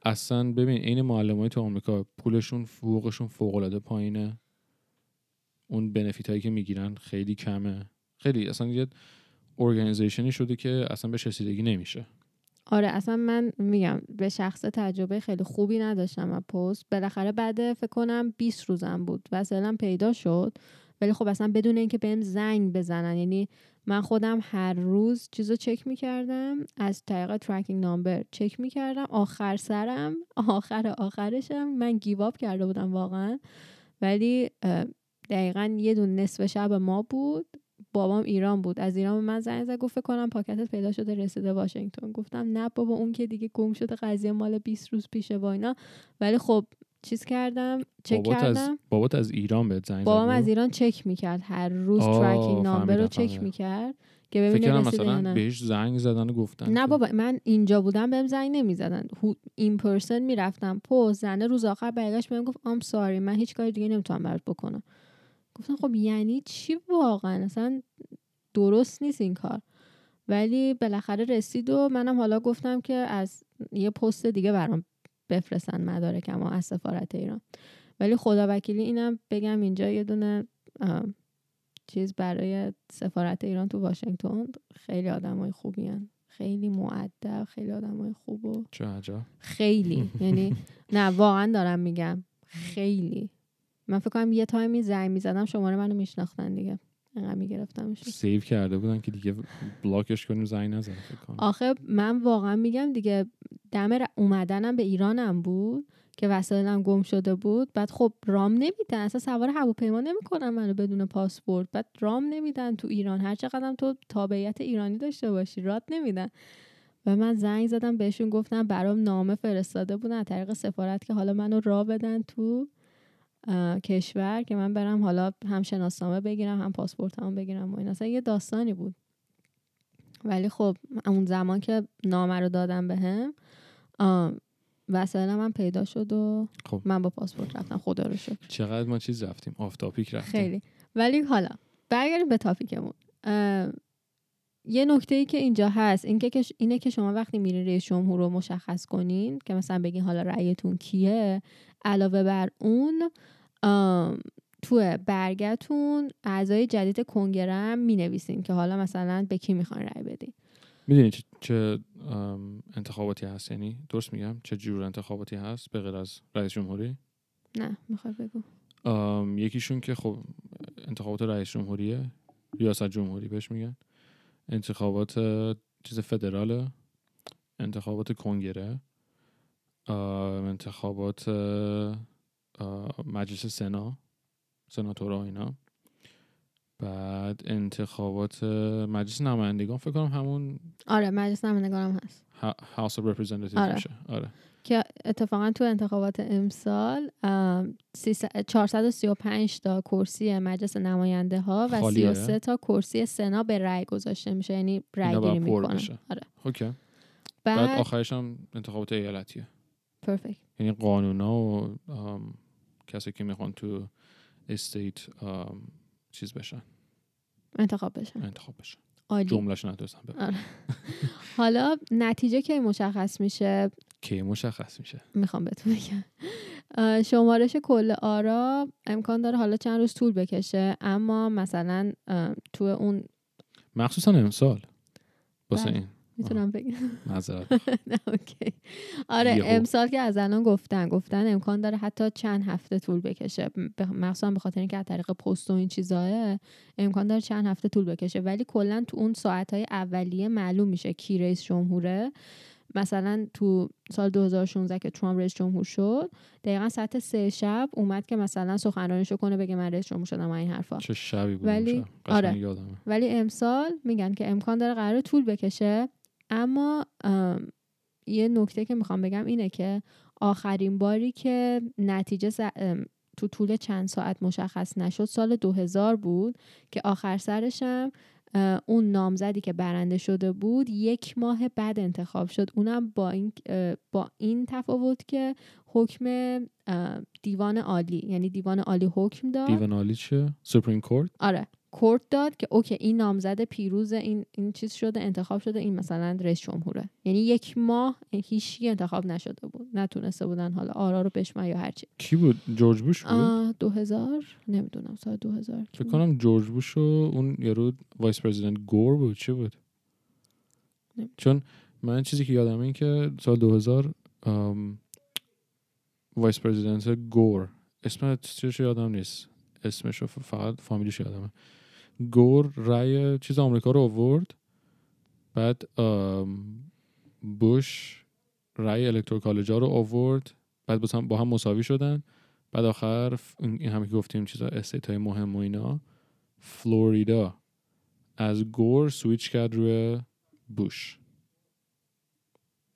اصلا ببین عین معلم تو آمریکا پولشون حقوقشون فوق العاده پایینه. اون benefit هایی که می‌گیرن خیلی کمه. خیلی اصلا یه organization ی شده که اصلا بهش رسیدگی نمیشه. آره اصلا من میگم به شخص تجربه خیلی خوبی نداشتم از پست. بالاخره بعد فکر کنم 20 روزم بود. وسایلم پیدا شد. ولی خب اصلا بدون اینکه بهم زنگ بزنن. یعنی من خودم هر روز چیزو چک می‌کردم. از طریق ترکینگ نامبر چک می‌کردم. آخر سرم آخر آخرشم من گیواب کرده بودم واقعا. ولی دقیقا یه دون نصف شب ما بود. بابام ایران بود. از ایران به من زنگ زد گفت کنم پاکتت پیدا شده رسیده واشنگتن. گفتم نه بابا اون که دیگه گم شده قضیه مال 20 روز پیشه و اینا. ولی خب چیز کردم چک بابات از کردم. بابات از ایران بهت زنگ بابام از؟ ایران چک می‌کرد. هر روز ترکینگ نامبر رو چک. می‌کرد که ببینه مثلا بهش زنگ زدن و گفتن نه بابا من اینجا بودم بهم زنگ نمی‌زدن. این پرسن می‌رفتم. پست زنه روز آخر برگشت بهم گفت ام ساری من هیچ کاری دیگه نمی‌تونم برات بکنم. گفتم خب یعنی چی واقعا؟ اصلا درست نیست این کار. ولی بالاخره رسید و منم حالا گفتم که از یه پست دیگه برام بفرستن مدارکم از سفارت ایران. ولی خدا وکیلی اینم بگم اینجا یه دونه چیز برای سفارت ایران تو واشنگتن خیلی آدمای خوبی ان. خیلی مؤدب خیلی آدمای خوب و چه عجب. خیلی. یعنی نه واقعا دارم میگم خیلی. من فکر کنم یه time ی زنگ می‌زدم شماره منو میشناختن دیگه. انقدر میگرفتمش. save کرده بودن که دیگه بلاکش کنیم زنگ نزنه آخه من واقعا میگم دیگه دم ر- اومدنم به ایرانم بود که وسایلم گم شده بود. بعد خب رام نمیدن. اصلا سوار هواپیما نمی‌کنن منو بدون پاسپورت. بعد رام نمیدن تو ایران. هر چقدرم تو تابعیت ایرانی داشته باشی رات نمیدن. و من زنگ زدم بهشون گفتم برام نامه فرستاده بودن از طریق سفارت که حالا منو را بدن تو کشور که من برم حالا هم شناسنامه بگیرم هم پاسپورتمو بگیرم و این اصلا یه داستانی بود. ولی خب اون زمان که نامه رو دادم به وسایل من پیدا شد و خب. من با پاسپورت رفتم. خدا رو شکر. چقدر ما چیز رفتیم؟ off topic رفتیم. خیلی. ولی حالا برگردیم به topic مون. یه نکته ای که اینجا هست این که اینه که شما وقتی میرین رئیس جمهور رو مشخص کنین که مثلا بگین حالا رأیتون کیه علاوه بر اون تو برگتون اعضای جدید کنگره هم می نویسین که حالا مثلا به کی می‌خوان رأی بدین. می‌دونی چه, چه انتخاباتی هست؟ یعنی درست میگم؟ چه جور انتخاباتی هست به غیر از رئیس جمهوری؟ نه می‌خوای بگو. یکیشون که خب انتخابات رئیس جمهوریه ریاست جمهوری بهش میگن. انتخابات چیز فدراله انتخابات کنگره انتخابات مجلس سنا سناتورا اینا. بعد انتخابات مجلس نمایندگان فکر کنم همون آره مجلس نمایندگان هم هست. House of Representatives آره. میشه. آره. که اتفاقا تو انتخابات امسال 435 تا کرسی مجلس نماینده ها و 33 تا کرسی سنا به رأی گذاشته میشه یعنی رأی گیری می‌کنن. آره. اوکی. بعد, بعد آخرش هم انتخابات ایالتیه. پرفکت. یعنی قانونا و کسی که می‌خوان تو استیت چیز بشن. انتخاب بشن. انتخاب بشن. جملهش ندوستم آره. حالا نتیجه که مشخص میشه؟ کی مشخص میشه. می‌خوام بهتون بگم. شمارش کل آرا امکان داره حالا چند روز طول بکشه اما مثلا تو اون مخصوصا امسال. واسه بله. این. می‌تونم بگم. آره امسال که از الان گفتن گفتن امکان داره حتی چند هفته طول بکشه. مخصوصا به خاطر اینکه از طریق پست و این چیزاه امکان داره چند هفته طول بکشه. ولی کلا تو اون ساعت های اولیه معلوم میشه کی رئیس جمهوره. مثلا تو سال 2016 که ترامپ رئیس جمهور شد دقیقا ساعت سه شب اومد که مثلا سخنرانیشو کنه بگه من رئیس جمهور شدم این حرفا. چه شبی بود ولی آره. ولی امسال میگن که امکان داره قرار طول بکشه اما یه نکته که می‌خوام بگم اینه که آخرین باری که نتیجه تو طول چند ساعت مشخص نشد سال 2000 بود که آخر سرشم اون نامزدی که برنده شده بود یک ماه بعد انتخاب شد. اونم با این با این تفاوت که حکم دیوان عالی یعنی دیوان عالی حکم داد. دیوان عالی چه Supreme Court؟ آره. court داد که اوکی این نامزد پیروز این این چیز شده انتخاب شده این مثلا رئیس جمهوره. یعنی یک ماه هیچی انتخاب نشده بود. نتونسته بودن حالا آرا رو بشمرن یا هرچی کی بود؟ جورج بوش بود؟ 2000 نمی‌دونم سال 2000 فکر کنم جورج بوش و اون یارو vice president گور بود. چی بود؟ چون من چیزی که یادمه اینه که سال 2000 vice president گور. اسم چیزش یادم نیست. اسمش فقط فامیلیش یادمه. گور رای چیز آمریکا رو آورد. بعد بوش رای electoral college ا رو آورد. بعد با هم مساوی شدن. بعد آخر این همه که گفتیم چیزا state های مهم و اینا. فلوریدا از گور سویچ کرد روی بوش.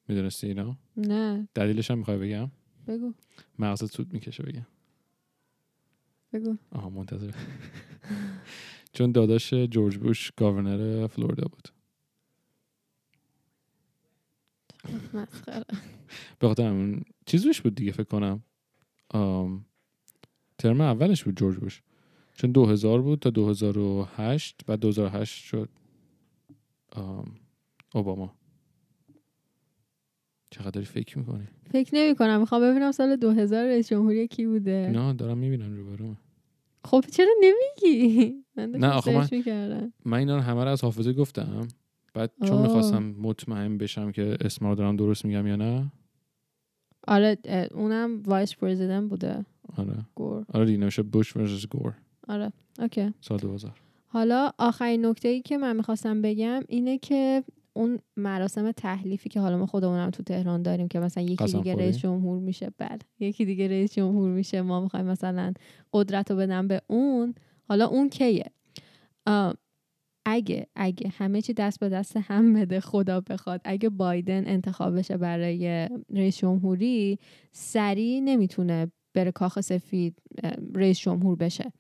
می‌دونستی اینا؟ نه. دلیلش هم می‌خوای بگم؟ بگو. مغزت سوت می‌کشه بگم. بگو. آها منتظر چون داداش جورج بوش governor فلوریدا بود. به خاطر همون چیز بود دیگه فکر کنم. ترم اولش بود جورج بوش. چون 2000 بود تا 2008 بعد 2008 شد اوباما. چقدر فکر می‌کنی؟ فکر نمی کنم می‌خوام ببینم سال 2000 رئیس جمهوری کی بوده. نه دارم می‌بینم رو خب چرا نمیگی؟ نه آخه من, من اینا همه رو از حافظه گفتم. بعد چون می‌خواستم مطمئن بشم که اسم رو دارم درست میگم یا نه؟ آره اونم vice president بوده. آره. گور. آره دیگه نمیشه. بوش versus گور. آره okay. سال 2000 حالا آخرین نکته ای که من می‌خواستم بگم اینه که اون مراسم تحلیفی که حالا ما خودمونم تو تهران داریم که مثلا یکی دیگه رئیس جمهور میشه بله. یکی دیگه رئیس جمهور میشه ما می‌خوایم مثلا قدرت رو بدم به اون حالا اون کیه؟ اگه اگه همه چی دست به دست هم بده خدا بخواد اگه بایدن انتخاب بشه برای رئیس جمهوری سریع نمی‌تونه بره کاخ سفید رئیس جمهور بشه.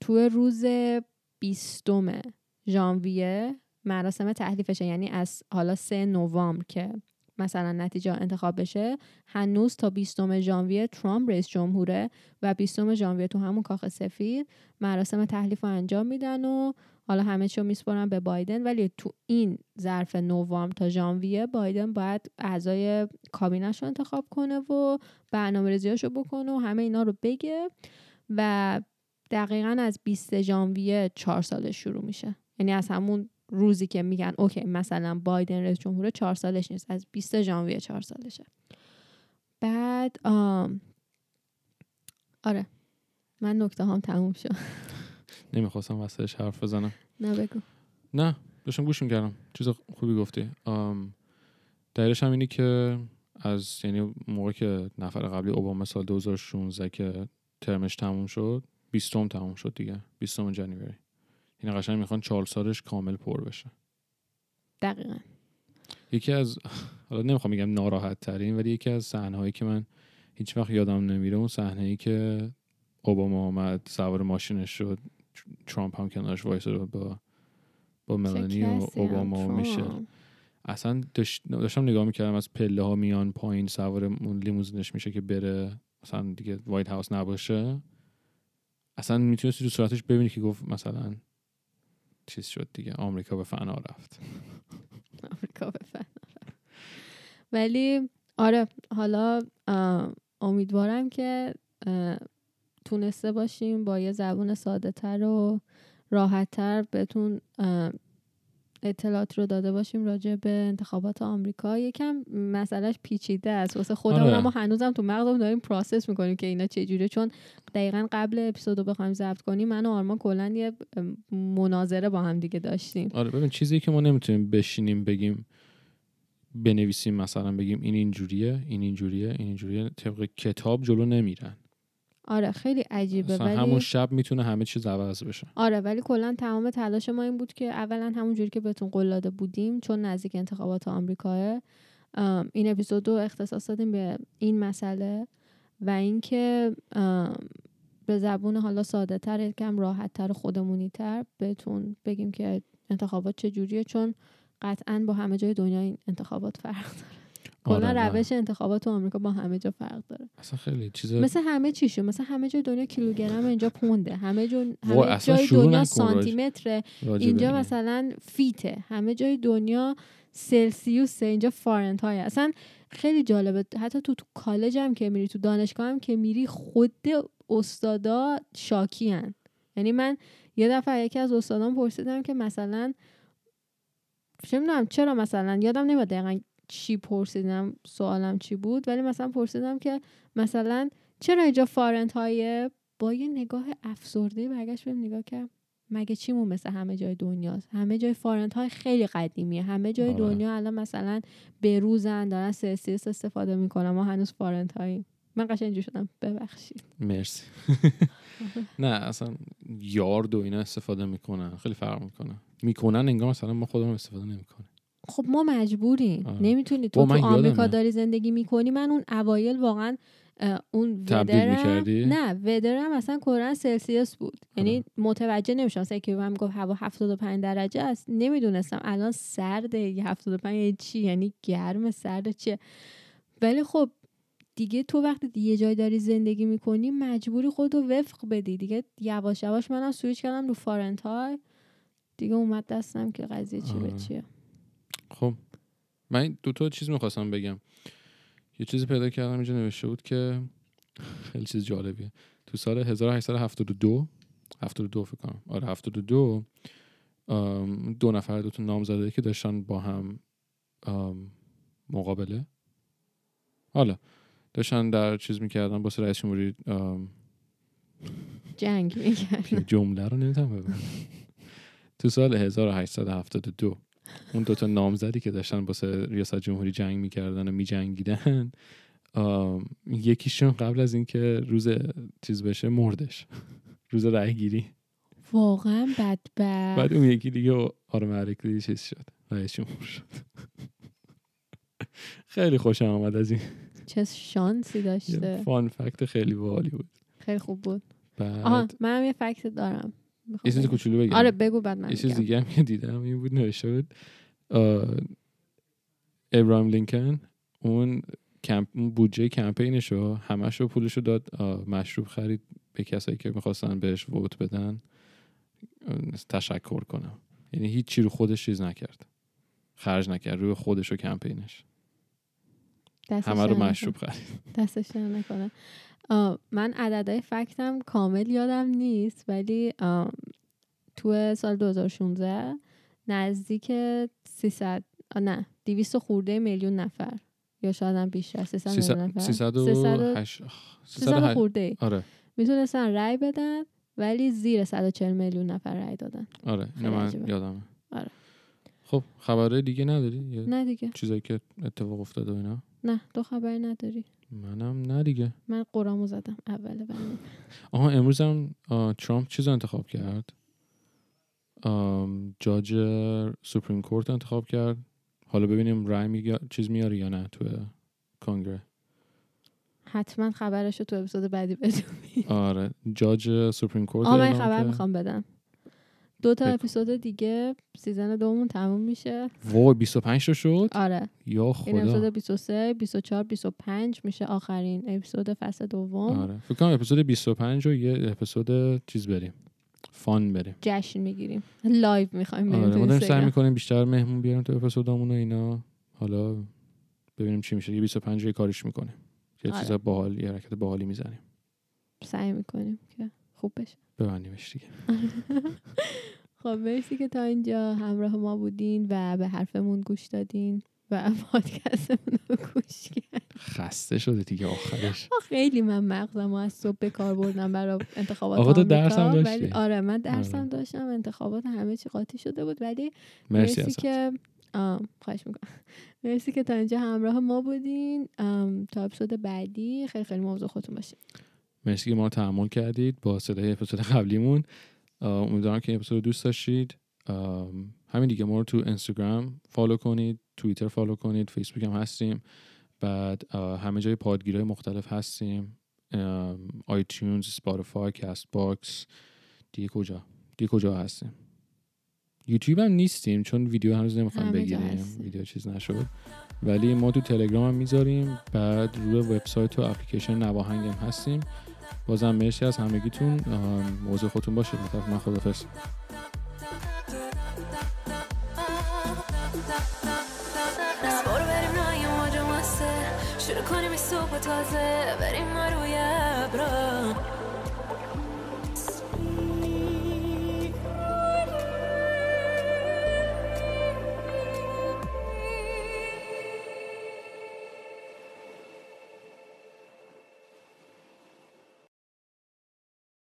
تو روز بیستم ژانویه مراسم تحلیفشه یعنی از حالا سه نوامبر که مثلا نتیجه انتخاب بشه هنوز تا 20 ژانویه ترامپ رئیس جمهوره و 20 ژانویه تو همون کاخ سفید مراسم تحلیف رو انجام میدن و حالا همه چیو میسپرن به بایدن. ولی تو این ظرف نوامبر تا ژانویه بایدن باید اعضای کابینش رو انتخاب کنه و برنامه ریزیاشو بکنه و همه اینا رو بگه و دقیقا از 20 ژانویه چهار سال شروع میشه. یعنی از همون روزی که میگن اوکی مثلا بایدن رئیس جمهور چهار سالش نیست از 20 ژانویه چهار سالشه. بعد آم آره من نکته هم تموم شد. نمی‌خواستم وسطش حرف بزنم. نه بگو. نه داشتم گوش می‌کردم. چیز خوبی گفتی. دلیلش هم اینه که از یعنی موقع که نفر قبلی اوباما سال 2016 که ترمش تموم شد 20 تموم شد دیگه. 20 جنوری. این قشنگ می‌خوان چهار سالش کامل پر بشه. دقیقا. یکی از حالا نمی‌خوام بگم ناراحت ترین ولی یکی از صحنه هایی که من هیچ وقت یادم نمیره اون صحنه ای که اوباما آمد سوار ماشینش شد ترامپ هم کنارش وایساد با با ملانی و اوباما و میشل. اصلا داشتم نگاه می‌کردم از پله ها میان پایین سوار اون لیموزینش میشه که بره مثلا دیگه وایت هاوس نباشه. اصلا می‌تونستی تو صورتش ببینی که گفت مثلا چیز شد دیگه. آمریکا به فنا رفت. آمریکا به فنا رفت. ولی آره حالا امیدوارم که تونسته باشیم با یه زبون ساده تر و راحت تر بهتون اطلاعات رو داده باشیم راجع به انتخابات آمریکا. یکم مسئلهش پیچیده است. واسه خودمون آره. اما هنوزم تو مغزمون داریم پروسس می‌کنیم که اینا چجوره چون دقیقا قبل اپیزودو بخوایم ضبط کنیم من و آرمان کلا یه مناظره با هم دیگه داشتیم. آره ببین چیزی که ما نمی‌تونیم بشینیم بگیم بنویسیم مثلا بگیم این اینجوریه این اینجوریه این اینجوریه طبق کتاب جلو نمیرن. آره خیلی عجیبه مثلا ولی همون شب می‌تونه همه چیز عوض بشه. آره ولی کلا تمام تلاش ما این بود که اولا همون جوری که بهتون قول داده بودیم چون نزدیک انتخابات آمریکاه این اپیزود رو اختصاص دادیم به این مسئله و اینکه به زبون حالا ساده تر کم راحت تر خودمونی تر بهتون بگیم که انتخابات چجوریه چون قطعا با همه جای دنیا این انتخابات فرق داره. کلا آره،. روش انتخابات تو آمریکا با همه جا فرق داره. اصلا خیلی چیز مثل همه چیشو مثل همه جای دنیا کیلوگرم اینجا پونده. همه جا همه جای دنیا راجع به اینجا این. مثلا فیته. همه جای دنیا سلسیوس اینجا فارنت های اصلا خیلی جالبه. حتی تو, تو کالج هم که میری تو دانشگاه هم که میری خود استادا شاکی هن. یعنی من یه دفعه یکی از استادان پرسیدم که مثلا چه چرا مثلا؟ یادم نمیاد دقیقا چی پرسیدم سوالم چی بود؟ ولی مثلا پرسیدم که مثلا چرا اینجا فارنت های با یه نگاه افسرده برگشت بهم نگاه کرد. مگه چیمون مثل همه جای دنیاست؟ همه جای فارنت های خیلی قدیمیه. همه جای آره. دنیا الان مثلا بروزن دارن سلسیوس استفاده می‌کنن. ما هنوز فارنت هاییم من قشنگ اینجور شدم. ببخشید. مرسی. نه اصلا یارد و اینا استفاده می‌کنن. خیلی فرق می‌کنه. می‌کنن انگار مثلا ما خودمون استفاده نمی‌کنیم. خب ما مجبوریم. آره. نمی‌تونی تو تو آمریکا. داری زندگی می‌کنی. من اون اوایل واقعا اون ودرم؟ نه ودرم اصلا کلا سلسیوس بود. یعنی متوجه نمیشم مثلا که من گفت هوا 75 درجه است. نمی‌دونستم الان سرده یه 75 یعنی چی؟ یعنی گرم سرد چیه؟ ولی خب دیگه تو وقتی یه جای داری زندگی می‌کنی مجبوری خودتو وفق بدی. دیگه یواش یواش منم سویچ کردم رو فارنتای. دیگه اومد دستم که قضیه چی به آره. چیه. خب من دو تا چیز می‌خواستم بگم. یه چیزی پیدا کردم اینجا نوشته بود که خیلی چیز جالبیه. تو سال 1872 72 فکر کنم. آره 72 ام، دو نفر دو تا نامزده که داشتن با هم مقابله. حالا داشتن در چیز می‌کردن با رئیس جمهوری جنگ می‌کرد جمله رو نمی‌تونم ببینم. تو سال 1872 اون دوتا نامزدی که داشتن واسه ریاست جمهوری جنگ می‌کردن و میجنگیدن یکیشون قبل از اینکه روز چیز بشه مردش. روز رأی گیری واقعا بدبخت. بعد اون یکی دیگه آرمرکلی چیز شد. رئیس جمهور شد. خیلی خوشم آمد از این. چه شانسی داشته. فان فکت خیلی باحالی بود. خیلی خوب بود. آها بعد منم یه فکت دارم. یه چیز. کوچولو بگم. آره بگو بعد من یه چیز. دیگه هم که دیدم این بود نوشته بود ابراهیم لینکن اون کمپ بودجه کمپینش رو همش رو پولش رو داد مشروب خرید به کسایی که می‌خواستن بهش ووت بدن. تشکر کنم. یعنی هیچ چی رو خودش چیز نکرد. خرج نکرد. روی خودش و کمپینش. همه رو مشروب خرید. دستش نکنه. من عددهای فکتم کامل یادم نیست ولی تو سال 2016 نزدیک 300 آه، نه 200 خورده میلیون نفر یا شاید هم بیشتر 300 میلیون نفر. 300 300 300 خورده. آره. می‌تونستن رأی بدن ولی زیر 140 میلیون نفر رأی دادن. آره اینو من. یادمه. آره. خب خبرهای دیگه نداری؟ نه دیگه. چیزایی که اتفاق افتاده و اینا؟ نه تو خبری نداری. منم نه دیگه. من قرامو زدم. اول بنده. آها امروز هم آه، ترامپ چیز انتخاب کرد؟ آم، جاج سوپریم کورت انتخاب کرد. حالا ببینیم رای میگه چیز میاره یا نه تو کنگره حتما خبرش رو تو اپیزود بعدی بدونی. آره judge Supreme Court آه من اعلام خبر کرد. می‌خوام بدم. دو تا. اپیزود دیگه season دومون تموم میشه. وای 25 تا شد؟ آره. یا این خدا. اپیزود 23 24 25 میشه آخرین اپیزود فصل دوم. آره. فکر کنم اپیزود 25 رو یه اپیزود چیز بریم. fun بریم. جشن می‌گیریم. live می‌خوایم بریم آره ما سعی. می‌کنیم بیشتر مهمون بیاریم تو اپیزودامون و اینا. حالا ببینیم چی میشه. یه 25 رو یه کاریش می‌کنیم. یه آره. چیز باحال یه حرکت باحالی می‌زنیم. سعی می‌کنیم که خوب بشه. ببندیمش دیگه. خب مرسی که تا اینجا همراه ما بودین و به حرفمون گوش دادین و پادکستمون رو گوش کردین. خسته شده دیگه آخرش. خیلی من مغزم از صبح به کار بردم برای انتخابات آقا تو آمریکا، درس هم ولی داشتی؟ آره من درسم آره. داشتم. انتخابات همه چی قاطی شده بود. ولی مرسی مرسی که خواهش می‌کنم. مرسی که تا اینجا همراه ما بودین. تا اپیزود بعدی. خیلی خیلی مواظب خودتون باشین مرسی که ما رو تحمل کردید با صدای اپیزود قبلیمون. امیدوارم که این اپیزود رو دوست داشتید. همین دیگه ما رو تو اینستاگرام فالو کنید توییتر فالو کنید فیسبوک هم هستیم. بعد همه جای پادگیرهای مختلف هستیم. iTunes Spotify Castbox دیگه کجا؟ دیگه کجا هستیم؟ یوتیوب هم نیستیم چون ویدیو هنوز نمی‌خوایم بگیریم. ویدیو چیز نشد. ولی ما تو تلگرام هم می‌ذاریم. بعد روی وبسایت و اپلیکیشن نواهنگ هم هستیم. بازم مرسی از همگیتون. موضوع خودتون باشید من مسته شروع صبح تازه. بریم ما روی ابرا.